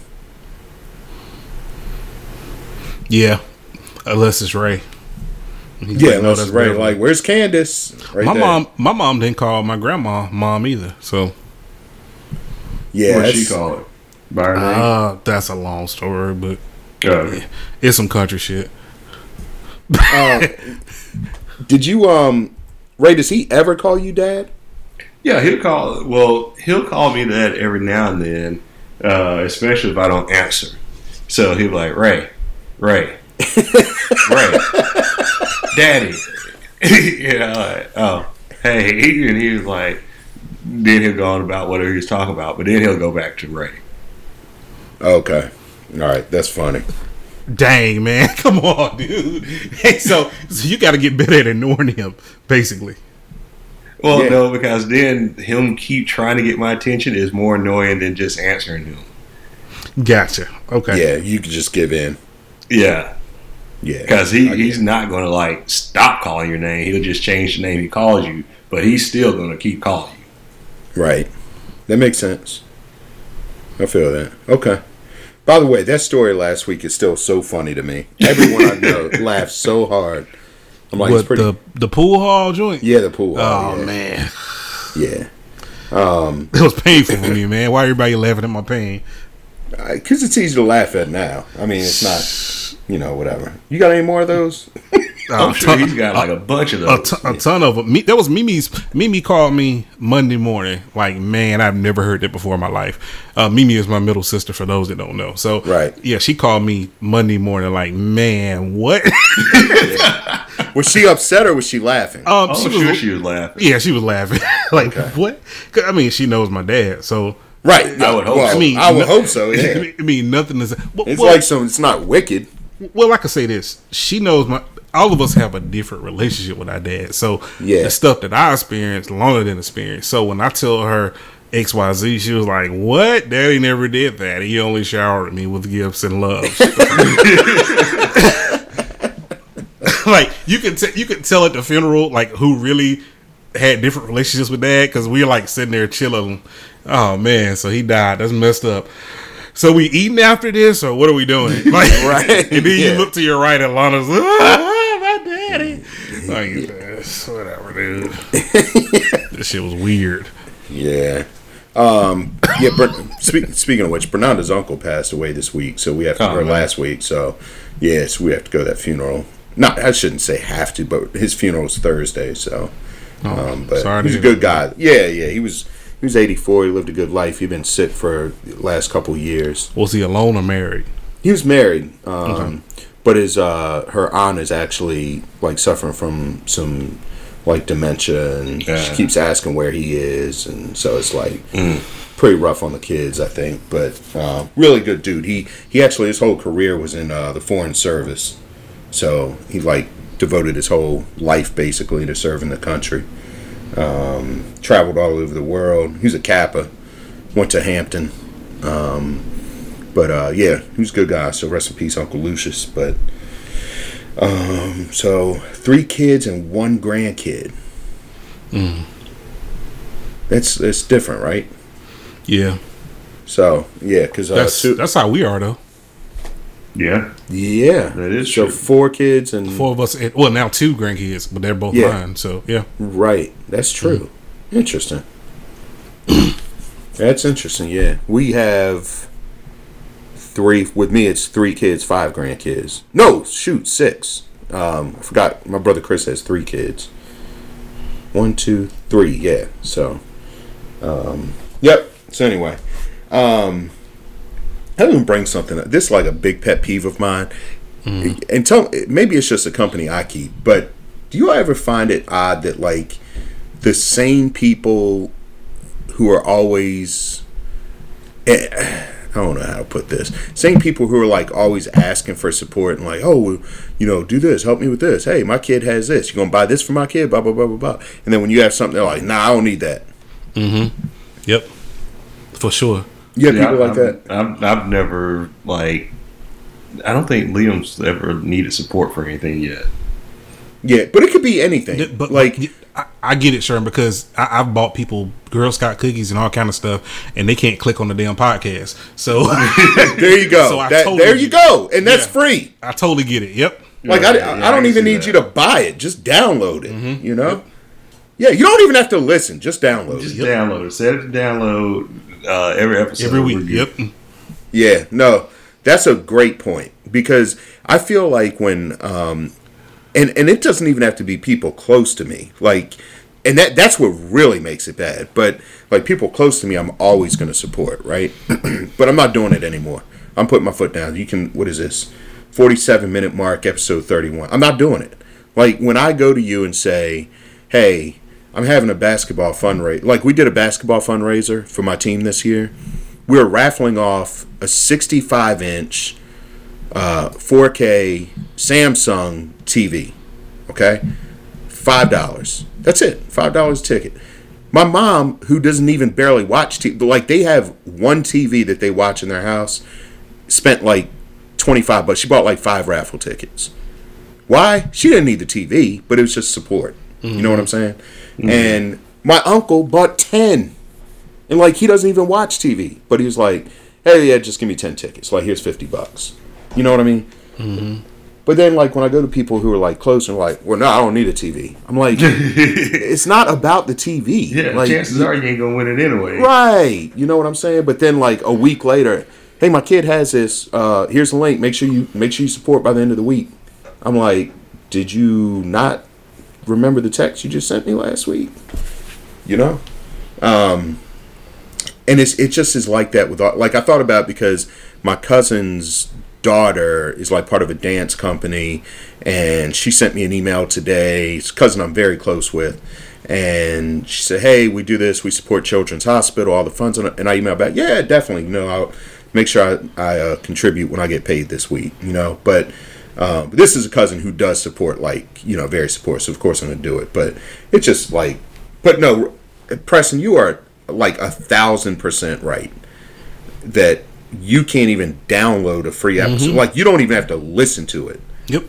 Yeah, unless it's Ray. He's
Yeah,
like,
unless
that's
right. Like, where's Candace? Right
my
there.
mom, my mom didn't call my grandma mom either. So
Yeah,
What'd she
that's-
call it? By her name?
uh, that's a long story, but
Oh.
it's some country shit.
Did you um, Ray? Does he ever call you dad?
Yeah, he'll call. Well, he'll call me that every now and then, uh, especially if I don't answer. So he'll be like, Ray, Ray, Ray, Daddy. you know, like, oh, hey, and he was like, then he'll go on about whatever he was talking about, but then he'll go back to Ray.
Okay, all right, that's funny.
Dang man, come on, dude. Hey, so so you got to get better at ignoring him, basically.
Well,
Yeah.
no, because then him keep trying to get my attention is more annoying than just answering him.
Gotcha. Okay.
Yeah, you could just give in.
Yeah,
Yeah,
because he, he's not going to like stop calling your name. He'll just change the name he calls you, but he's still going to keep calling you.
Right. That makes sense. I feel that. Okay. By the way, that story last week is still so funny to me. Everyone I know laughs so hard. I'm like,
What
it's pretty.
the the pool hall joint?
yeah, the pool.
Oh
yeah.
man,
Yeah, Um,
it was painful for me, man. Why everybody laughing at my pain?
because it's easy to laugh at now. I mean, it's not. You know, whatever. You got any more of those?
I'm
Uh,
sure
ton-
he's got like a bunch of
a,
those.
ton, a ton of them. Me, that was Mimi's. Mimi called me Monday morning. Like, man, I've never heard that before in my life. Uh, Mimi is my middle sister. For those that don't know, so
Right.
yeah, she called me Monday morning. Like, man, what?
Was she upset or was she laughing?
um,
I'm
she
sure
was,
she was laughing.
yeah, she was laughing. like, what? I mean, she knows my dad, so
right.
I would hope
Well,
so.
I mean,
I would
no-
hope so. Yeah.
I mean, nothing is. Well,
It's
well,
like some. It's not wicked.
well, I could say this. She knows my. All of us have a different relationship with our dad. So
Yeah.
the stuff that I experienced longer than experience. So when I tell her X Y Z, she was like, "What? Daddy never did that. He only showered me with gifts and loves." like you can t- you can tell at the funeral like who really had different relationships with dad because we were like sitting there chilling. Oh man, so he died. That's messed up. So we eating after this, or what are we doing? Like,
Right.
And then
Yeah.
you look to your right, and Lana's ah. Like, whatever, dude. this shit was weird.
Yeah. Um. Yeah. Bern- speak, speaking of which, Bernarda's uncle passed away this week, so we have to,
Oh,
or
man.
last week. So, yes, we have to go to that funeral not I shouldn't say have to, but his funeral's Thursday, so. Um, but
sorry
he's a good guy. Yeah, yeah. He was he was 84. He lived a good life. He'd been sick for the last couple of years.
Was he alone or married?
He was married, um, but his uh, her aunt is actually like suffering from some like dementia, and she keeps asking where he is, and so it's like pretty rough on the kids, I think. But uh, really good dude. He he actually his whole career was in uh, the foreign service, so he like devoted his whole life basically to serving the country. Um, traveled all over the world. He was a Kappa. Went to Hampton. Um, but uh, yeah, he was a good guy. So rest in peace, Uncle Lucius. But um, so three kids and one grandkid. That's that's different, right?
Yeah,
So yeah, because uh,
that's
two,
that's how we are though.
Yeah.
yeah,
That is
so
true.
four kids and
Four of us, and- well now two grandkids, but they're both
Yeah.
mine. So yeah,
right. That's true. Interesting. that's interesting. Yeah, we have three. With me, it's three kids, five grandkids. No, shoot, six. Um, I forgot. My brother Chris has three kids. One, two, three. Yeah. So, um, yep. So anyway, um, I didn't bring something. up. This is like a big pet peeve of mine, and tell maybe it's just a company I keep, but do you ever find it odd that like the same people who are always eh, I don't know how to put this. Same people who are like always asking for support and like, oh, you know, do this, help me with this. Hey, my kid has this. You gonna buy this for my kid? Blah blah blah blah blah. And then when you have something, they're like, nah, I don't need that. Mm-hmm.
yep, for sure.
Yeah,
people like
I've,
that.
I've, I've never like. I don't think Liam's ever needed support for anything yet.
Yeah, but it could be anything.
But
But like,
like, I, I get it, Sherman, because I, I've bought people Girl Scout cookies and all kind of stuff, and they can't click on the damn podcast. So
there you go.
So
That-
totally
there you go, and that's
Yeah.
free.
I totally get it. Yep.
Like
Yeah,
I,
yeah,
I, I don't
can
even need
that.
you to buy it. Just download it.
Mm-hmm.
You know. Yeah, you don't even have to listen. Just download
Just
it.
download it. Set it to download uh, every episode.
Every week.
review.
Yep.
Yeah, no, that's a great point because I feel like when, um, and and it doesn't even have to be people close to me, like, and that that's what really makes it bad. But like people close to me, I'm always going to support, right? but I'm not doing it anymore. I'm putting my foot down. You can. What is this? 47 minute mark, episode 31. I'm not doing it. Like when I go to you and say, "Hey, I'm having a basketball fundraiser," like we did a basketball fundraiser for my team this year We're raffling off a 65 inch uh, 4K Samsung TV. Okay, five dollars. That's it. Five dollars ticket. My mom, who doesn't even barely watch TV, like they have one TV that they watch in their house, spent like 25 bucks. She bought like five raffle tickets. Why? She didn't need the TV, but it was just support. You know what I'm saying? And my uncle bought 10. And like he doesn't even watch TV, but he was like, "Hey, yeah, just give me ten tickets. Like here's fifty bucks." You know what I mean? Mm-hmm. But then, like when I go to people who are like close and like, "Well, no, I don't need a TV." I'm like, "It's not about the TV."
Yeah,
like,
chances are you ain't gonna win it anyway.
right. You know what I'm saying? But then, like a week later, hey, my kid has this. Uh, here's the link. Make sure you make sure you support by the end of the week. I'm like, did you not remember the text you just sent me last week? You know. Um, and it's it just is like that with all, like I thought about it because my cousin's daughter is like part of a dance company and she sent me an email today. It's a cousin I'm very close with and she said hey we do this. We support Children's Hospital all the funds. And I emailed back yeah definitely. You know I'll make sure I, I uh, contribute when I get paid this week you know? But um, this is a cousin who does support like you know very supportive so of course I'm gonna do it. But it's just like but no Preston you are like a thousand percent right that you can't even download a free episode. Like you don't even have to listen to it.
Yep.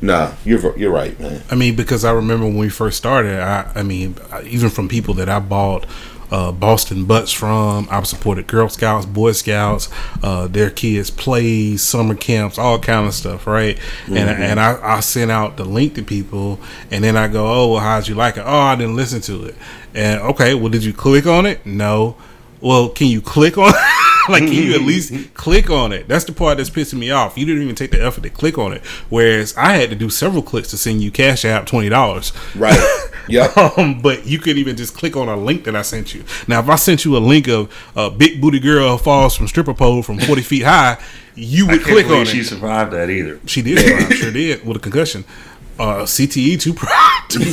Nah, you're you're right, man.
I mean, because I remember when we first started, I, I mean, even from people that I bought uh, Boston butts from, I've supported Girl Scouts, Boy Scouts, uh, their kids' plays, summer camps, all kind of stuff, right? And and I, I sent out the link to people, and then I go, oh, well, how'd you like it? Oh, I didn't listen to it. And okay, well, did you click on it? No. Well, can you click on? like, can you at least click on it? That's the part that's pissing me off. You didn't even take the effort to click on it. Whereas I had to do several clicks to send you Cash App twenty dollars.
Right. Yep.
Um, but you couldn't even just click on a link that I sent you. Now, if I sent you a link of a big booty girl falls from stripper pole from forty feet high, you would click on
she
it.
She survived that either.
She did. I sure did with a concussion. Uh, CTE too. Too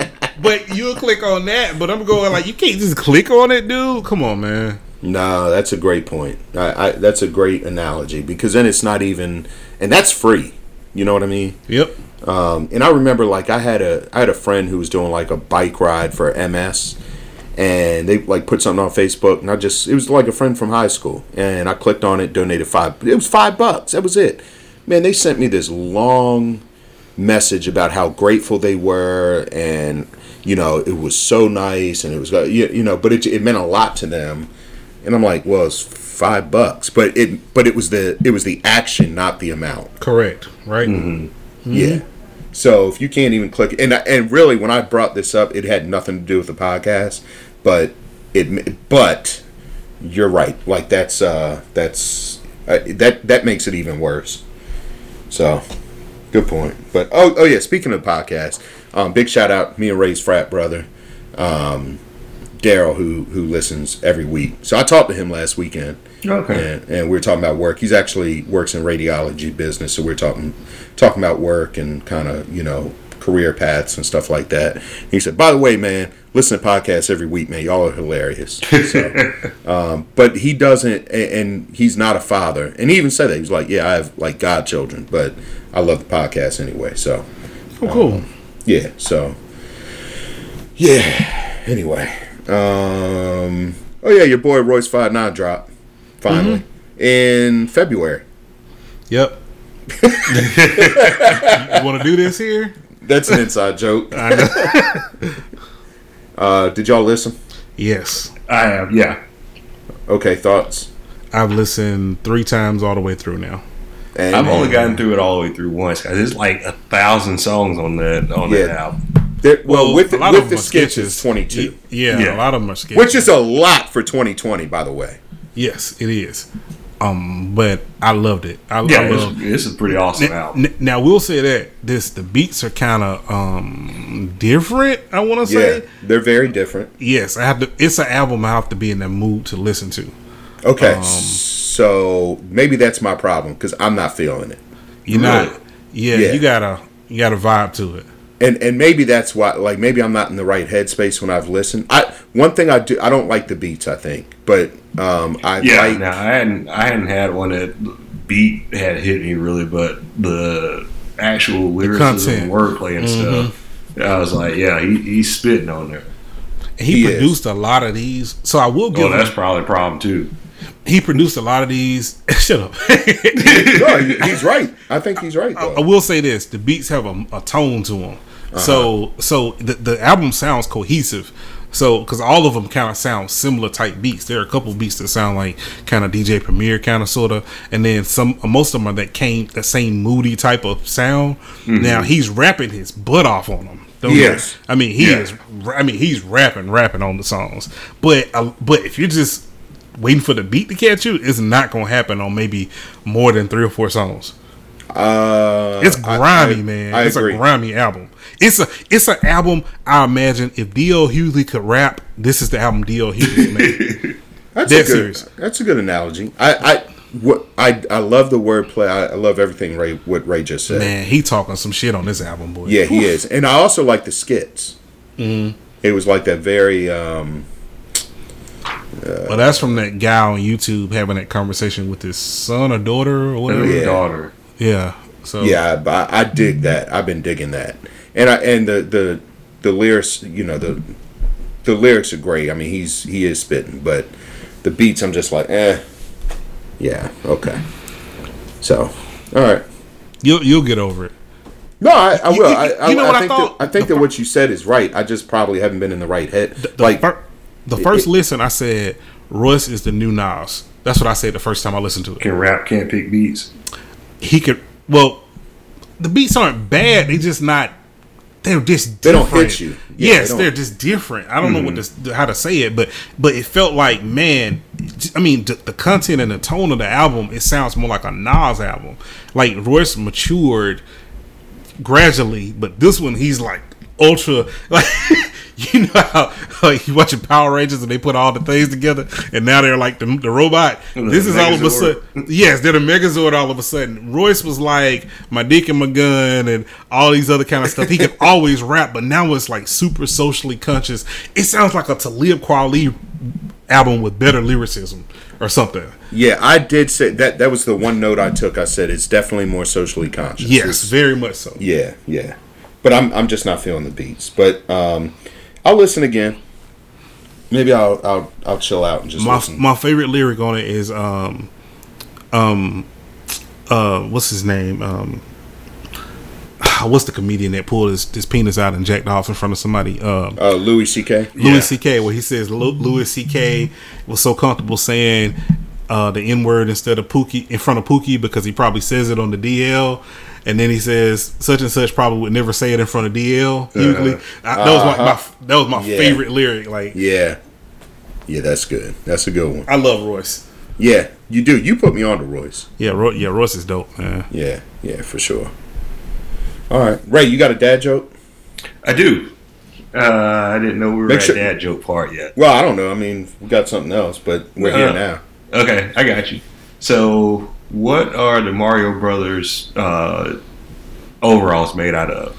but, but you'll click on that. But I'm going like you can't just click on it, dude. Come on, man.
No, that's a great point. I, I, that's a great analogy because then it's not even, and that's free. You know what I mean?
Yep.
Um, and I remember like I had a I had a friend who was doing like a bike ride for MS, and they like put something on Facebook, and I just it was like a friend from high school, and I clicked on it, donated five. It was five bucks. That was it. Man, they sent me this long message about how grateful they were, and you know it was so nice, and it was you, you know, but it it meant a lot to them, and I'm like, well, it's five bucks, but it but it was the it was the action, not the amount.
Correct. Right.
Yeah. So if you can't even click, and and really, when I brought this up, it had nothing to do with the podcast, but it but you're right. Like that's uh that's uh, that that makes it even worse. So good point. But oh oh yeah, speaking of podcast, um, big shout out to me and Ray's frat brother, um, Daryl who who listens every week. So I talked to him last weekend.
Okay.
And, and we are talking about work. He's actually works in radiology business, so we're talking talking about work and kind of you know career paths and stuff like that. He said, "By the way, man, listen to podcasts every week, man. Y'all are hilarious." So, um, but he doesn't, a- and he's not a father. And he even said that he was like, "Yeah, I have like godchildren, but I love the podcast anyway." So
Oh, cool.
Yeah, so yeah. Anyway, um, oh yeah, your boy Royce Five Nine dropped finally in February.
Yep. you want to do this here?
That's an inside joke.
I know.
Uh, did y'all listen?
Yes.
I have, yeah.
Okay, thoughts.
I've listened three times all the way through now.
And,
I've only gotten through it all the way through once because there's like a thousand songs on that on that album.
there- well,
Well,
with
a
the,
lot
with
of
the sketches,
sketches.
twenty two,
Yeah,
Yeah.
a lot of them are sketchy.
which is a lot for twenty twenty, by the way.
yes, it is. Um, but I loved it. I,
Yeah,
I
it's,
love.
it's a pretty awesome
Now,
album.
n- now we'll say that this the beats are kind of um different. I want to say
Yeah, they're very different.
yes. I have to. It's an album I have to be in the mood to listen to.
Okay,
Um,
so maybe that's my problem because I'm not feeling it.
You
Really?
not. Yeah,
Yeah.
you gotta you gotta vibe to it.
and and maybe that's why like maybe I'm not in the right headspace when I've listened. I one thing I do I don't like the beats I think, but um I
Yeah,
like
now I hadn't I hadn't had one that beat had hit me really, but the actual lyricism,
content.
wordplay, and
Mm-hmm.
stuff. I was like, yeah, he, he's spitting on there.
And he,
He is.
produced a lot of these, so I will give
Well,
him.
that's probably a problem too.
He produced a lot of these. Shut up.
no, he's right. I think he's right
I
though.
will say this: the beats have a, a tone to them.
Uh-huh.
So, so the, the album sounds cohesive. So, because all of them kind of sound similar type beats. There are a couple beats that sound like kind of DJ Premier kind of sort of, and then some. Most of them are that came the same moody type of sound. Now he's rapping his butt off on them.
He.
I mean, he
Yeah.
is. I mean, he's rapping, rapping on the songs. But, uh, but if you're just waiting for the beat to catch you, is not gonna happen on maybe more than three or four songs.
Uh,
It's grimy,
I-
man.
I
it's
agree.
a grimy album. It's a it's an album. I imagine if D.L. Hughley could rap, this is the album D.L. Hughley made.
That's
Dead
a good.
serious.
That's a good analogy. I I what I I love the wordplay. I, I love everything Ray what Ray just said.
man, he talking some shit on this album, boy.
Yeah, he is, and I also like the skits.
Mm-hmm.
It was like that very. um
But that's from that guy on YouTube having that conversation with his son or daughter or whatever.
Yeah.
Yeah. daughter.
Yeah. So
Yeah, I, I dig that. I've been digging that, and I and the the the lyrics. You know the the lyrics are great. I mean, he's he is spitting, but the beats, I'm just like, eh. Yeah. Okay. So, all right.
you'll you'll get over it.
No, I, I will.
you-
I, I,
you know
I
what I
think
thought?
That, I think
The
that what you said is right. I just probably haven't been in the right head.
The
like,
fir- the first listen, I said Royce is the new Nas. That's what I said the first time I listened to it.
Can rap, can't pick beats.
He could. Well, the beats aren't bad. They just not. They're just
They don't hit you. Yeah,
yes,
they
they're just different. I don't know what mm-hmm. this, how to say it, but but it felt like man, I mean, the, the content and the tone of the album, it sounds more like a Nas album. Like Royce matured gradually, but this one he's like ultra like you know how like you watching Power Rangers and they put all the things together and now they're like the, the robot. This is all of a sudden yes, they're the Megazord all of a sudden. Royce was like my dick and my gun and all these other kind of stuff. He could always rap, but now it's like super socially conscious. It sounds like a Talib Kweli album with better lyricism or something.
Yeah, I did say that. That was the one note I took. I said it's definitely more socially conscious.
Yes,
It's-
very much so.
Yeah, yeah. But I'm I'm just not feeling the beats. But um, I'll listen again. Maybe I'll I'll I'll chill out and just
my
listen.
my favorite lyric on it is um um uh what's his name um what's the comedian that pulled his, his penis out and jacked off in front of somebody um
uh, Louis C.K.
Louis
Yeah.
C.K. where he says Louis C.K. was so comfortable saying uh, the N word instead of Pookie in front of Pookie because he probably says it on the DL, and then he says such and such probably would never say it in front of DL. Usually, I, that was my, my that was my
Uh-huh. Yeah.
favorite lyric. Like
Yeah, yeah. That's good. That's a good one.
I love Royce.
Yeah, you do. You put me on to Royce.
Yeah, Roy, yeah, Royce is dope, man.
Yeah, yeah, for sure. All right, Ray, you got a dad joke?
I do. Uh, I didn't know we were
Make
at
sure-
that joke part yet.
Well, I don't know. I mean, we got something else, but we're here
Uh,
now.
Okay, I got you. So, what are the Mario Brothers uh, overalls made out of?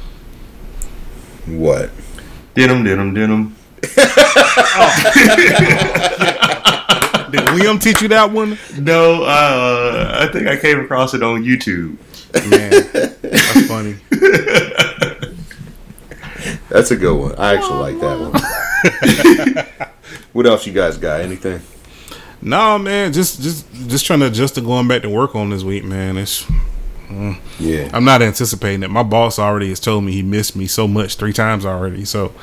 What?
Denim, denim, denim.
Did Liam teach you that one?
No, uh, I think I came across it on YouTube.
Man, that's funny.
That's a good one. I actually like that one. what else you guys got? Anything?
No, man, just just just trying to adjust to going back to work on this week, man. It's mm.
Yeah.
I'm not anticipating it. My boss already has told me he missed me so much three times already. So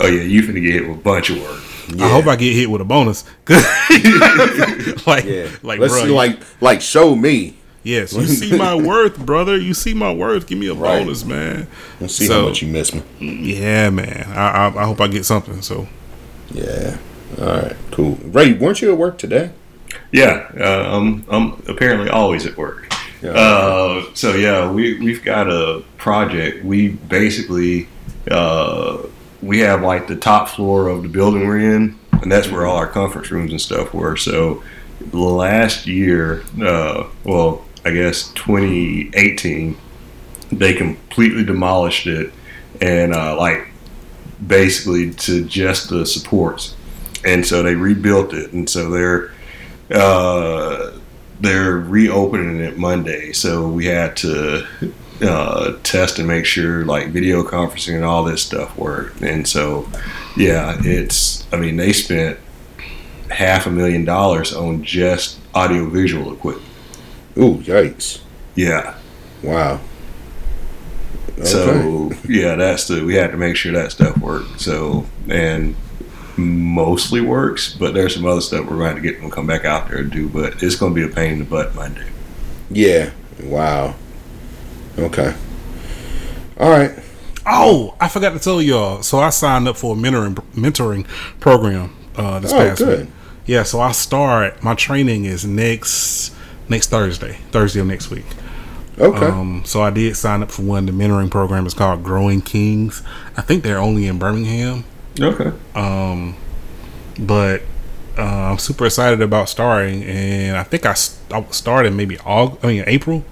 Oh yeah, you finna get hit with a bunch of work.
yeah.
I hope I get hit with a bonus. like,
Yeah.
like,
Let's
bro,
see, like like show me.
yes, you see my worth, brother. You see my worth. Give me a
Right.
bonus, man.
Let's see
So-
how much you miss me.
Yeah, man. I, I I hope I get something. So
Yeah. All right. Cool. Ray, weren't you at work today?
Yeah, uh, I'm I'm apparently always at work.
Yeah.
Uh, so yeah, we we've got a project. We basically uh, we have like the top floor of the building we're in, and that's where all our conference rooms and stuff were. So last year, uh, well, I guess 2018, they completely demolished it and uh, like basically to just the supports, and so they rebuilt it, and so they're uh, they're reopening it Monday, so we had to uh, test and make sure like video conferencing and all this stuff worked. And so, yeah, it's I mean they spent half a million dollars on just audio visual equipment.
Ooh, yikes!
Yeah.
Wow. Okay.
So yeah, that's the we had to make sure that stuff worked. So and mostly works, but there's some other stuff we're going to get them to come back out there and do. But it's going to be a pain in the butt Monday.
Yeah. Wow. Okay. All right.
Oh, I forgot to tell y'all. So I signed up for a mentoring mentoring program uh, this
Oh,
past
good.
week. Yeah, so I start. My training is next next Thursday, Thursday of next week.
Okay.
Um, so I did sign up for one. The mentoring program is called Growing Kings. I think they're only in Birmingham,
Okay.
um, but uh, I'm super excited about starting. And I think I started maybe August, I mean April.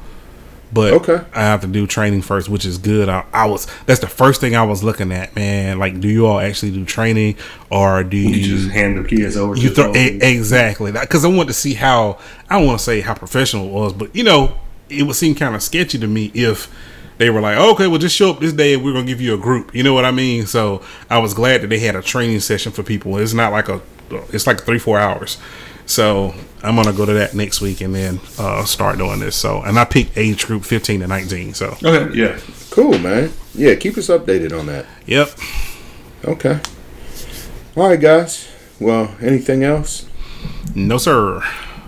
But
Okay.
I have to do training first, which is good. I, I was that's the first thing I was looking at, man. Like, do you all actually do training, or do you,
You just hand the kids over.
you throw
the
e- exactly because I want to see how I don't want to say how professional it was, but you know, it would seem kind of sketchy to me if they were like, okay, well, just show up this day and we're gonna give you a group. You know what I mean? So I was glad that they had a training session for people. It's not like a, it's like three four hours. So I'm gonna go to that next week and then uh, start doing this. So and I picked age group 15 to 19. So
Okay. Yeah.
cool, man. Yeah, keep us updated on that.
yep.
Okay. All right, guys. Well, anything else?
No sir.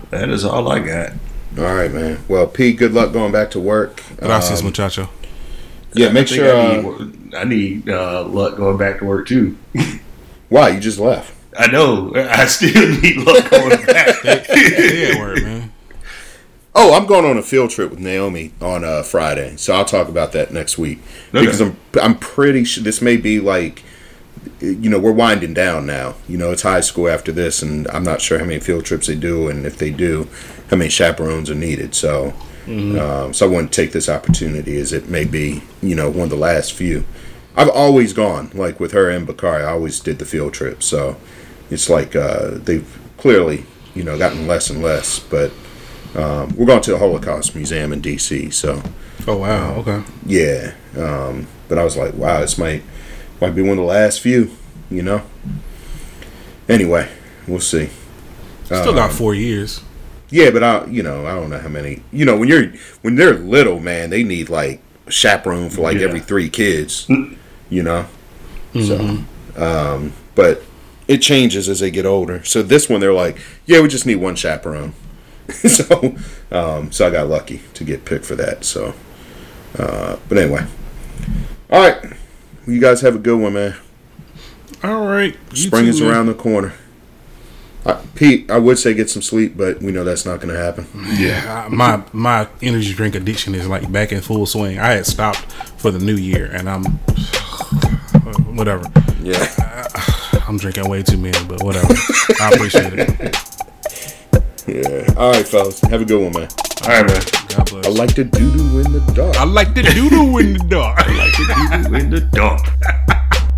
That is all I got.
All right, man. Well, Pete, good luck going back to work.
Gracias,
Um,
muchacho.
Yeah, make
think
sure.
I
Uh,
need, I need uh, luck going back to work too.
why you just left?
I know. I still need luck going back.
Yeah, word, man.
Oh, I'm going on a field trip with Naomi on uh, Friday, so I'll talk about that next week
Okay.
because I'm I'm pretty sure this may be like, you know, we're winding down now. You know, it's high school after this, and I'm not sure how many field trips they do, and if they do, how many chaperones are needed. So, um, so I want to take this opportunity as it may be, you know, one of the last few. I've always gone like with her and Bakari. I always did the field trip, so it's like uh, they've clearly, you know, gotten less and less, but. Um, we're going to the Holocaust Museum in D.C. So
Oh wow. Okay.
yeah, um, but I was like, wow, this might might be one of the last few, you know. Anyway, we'll see.
Still got four years.
Yeah, but I, you know, I don't know how many. You know, when you're when they're little, man, they need like a chaperone for like
Yeah.
every three kids. You know, so, um, but it changes as they get older. So this one, they're like, yeah, we just need one chaperone. so, um, so I got lucky to get picked for that. So, uh, but anyway, all right, you guys have a good one, man.
All right.
Spring is around the corner. Uh, Pete, I would say get some sleep, but we know that's not going to happen.
Yeah.
Uh, my my energy drink addiction is like back in full swing. I had stopped for the new year, and I'm whatever.
Yeah.
I'm drinking way too many, but whatever. I appreciate it.
Yeah. All right, fellas. Have a good one, man.
All right, man.
God bless.
I like to doo doo in the dark.
I like the doodle in the dark.
I like to do in the dark.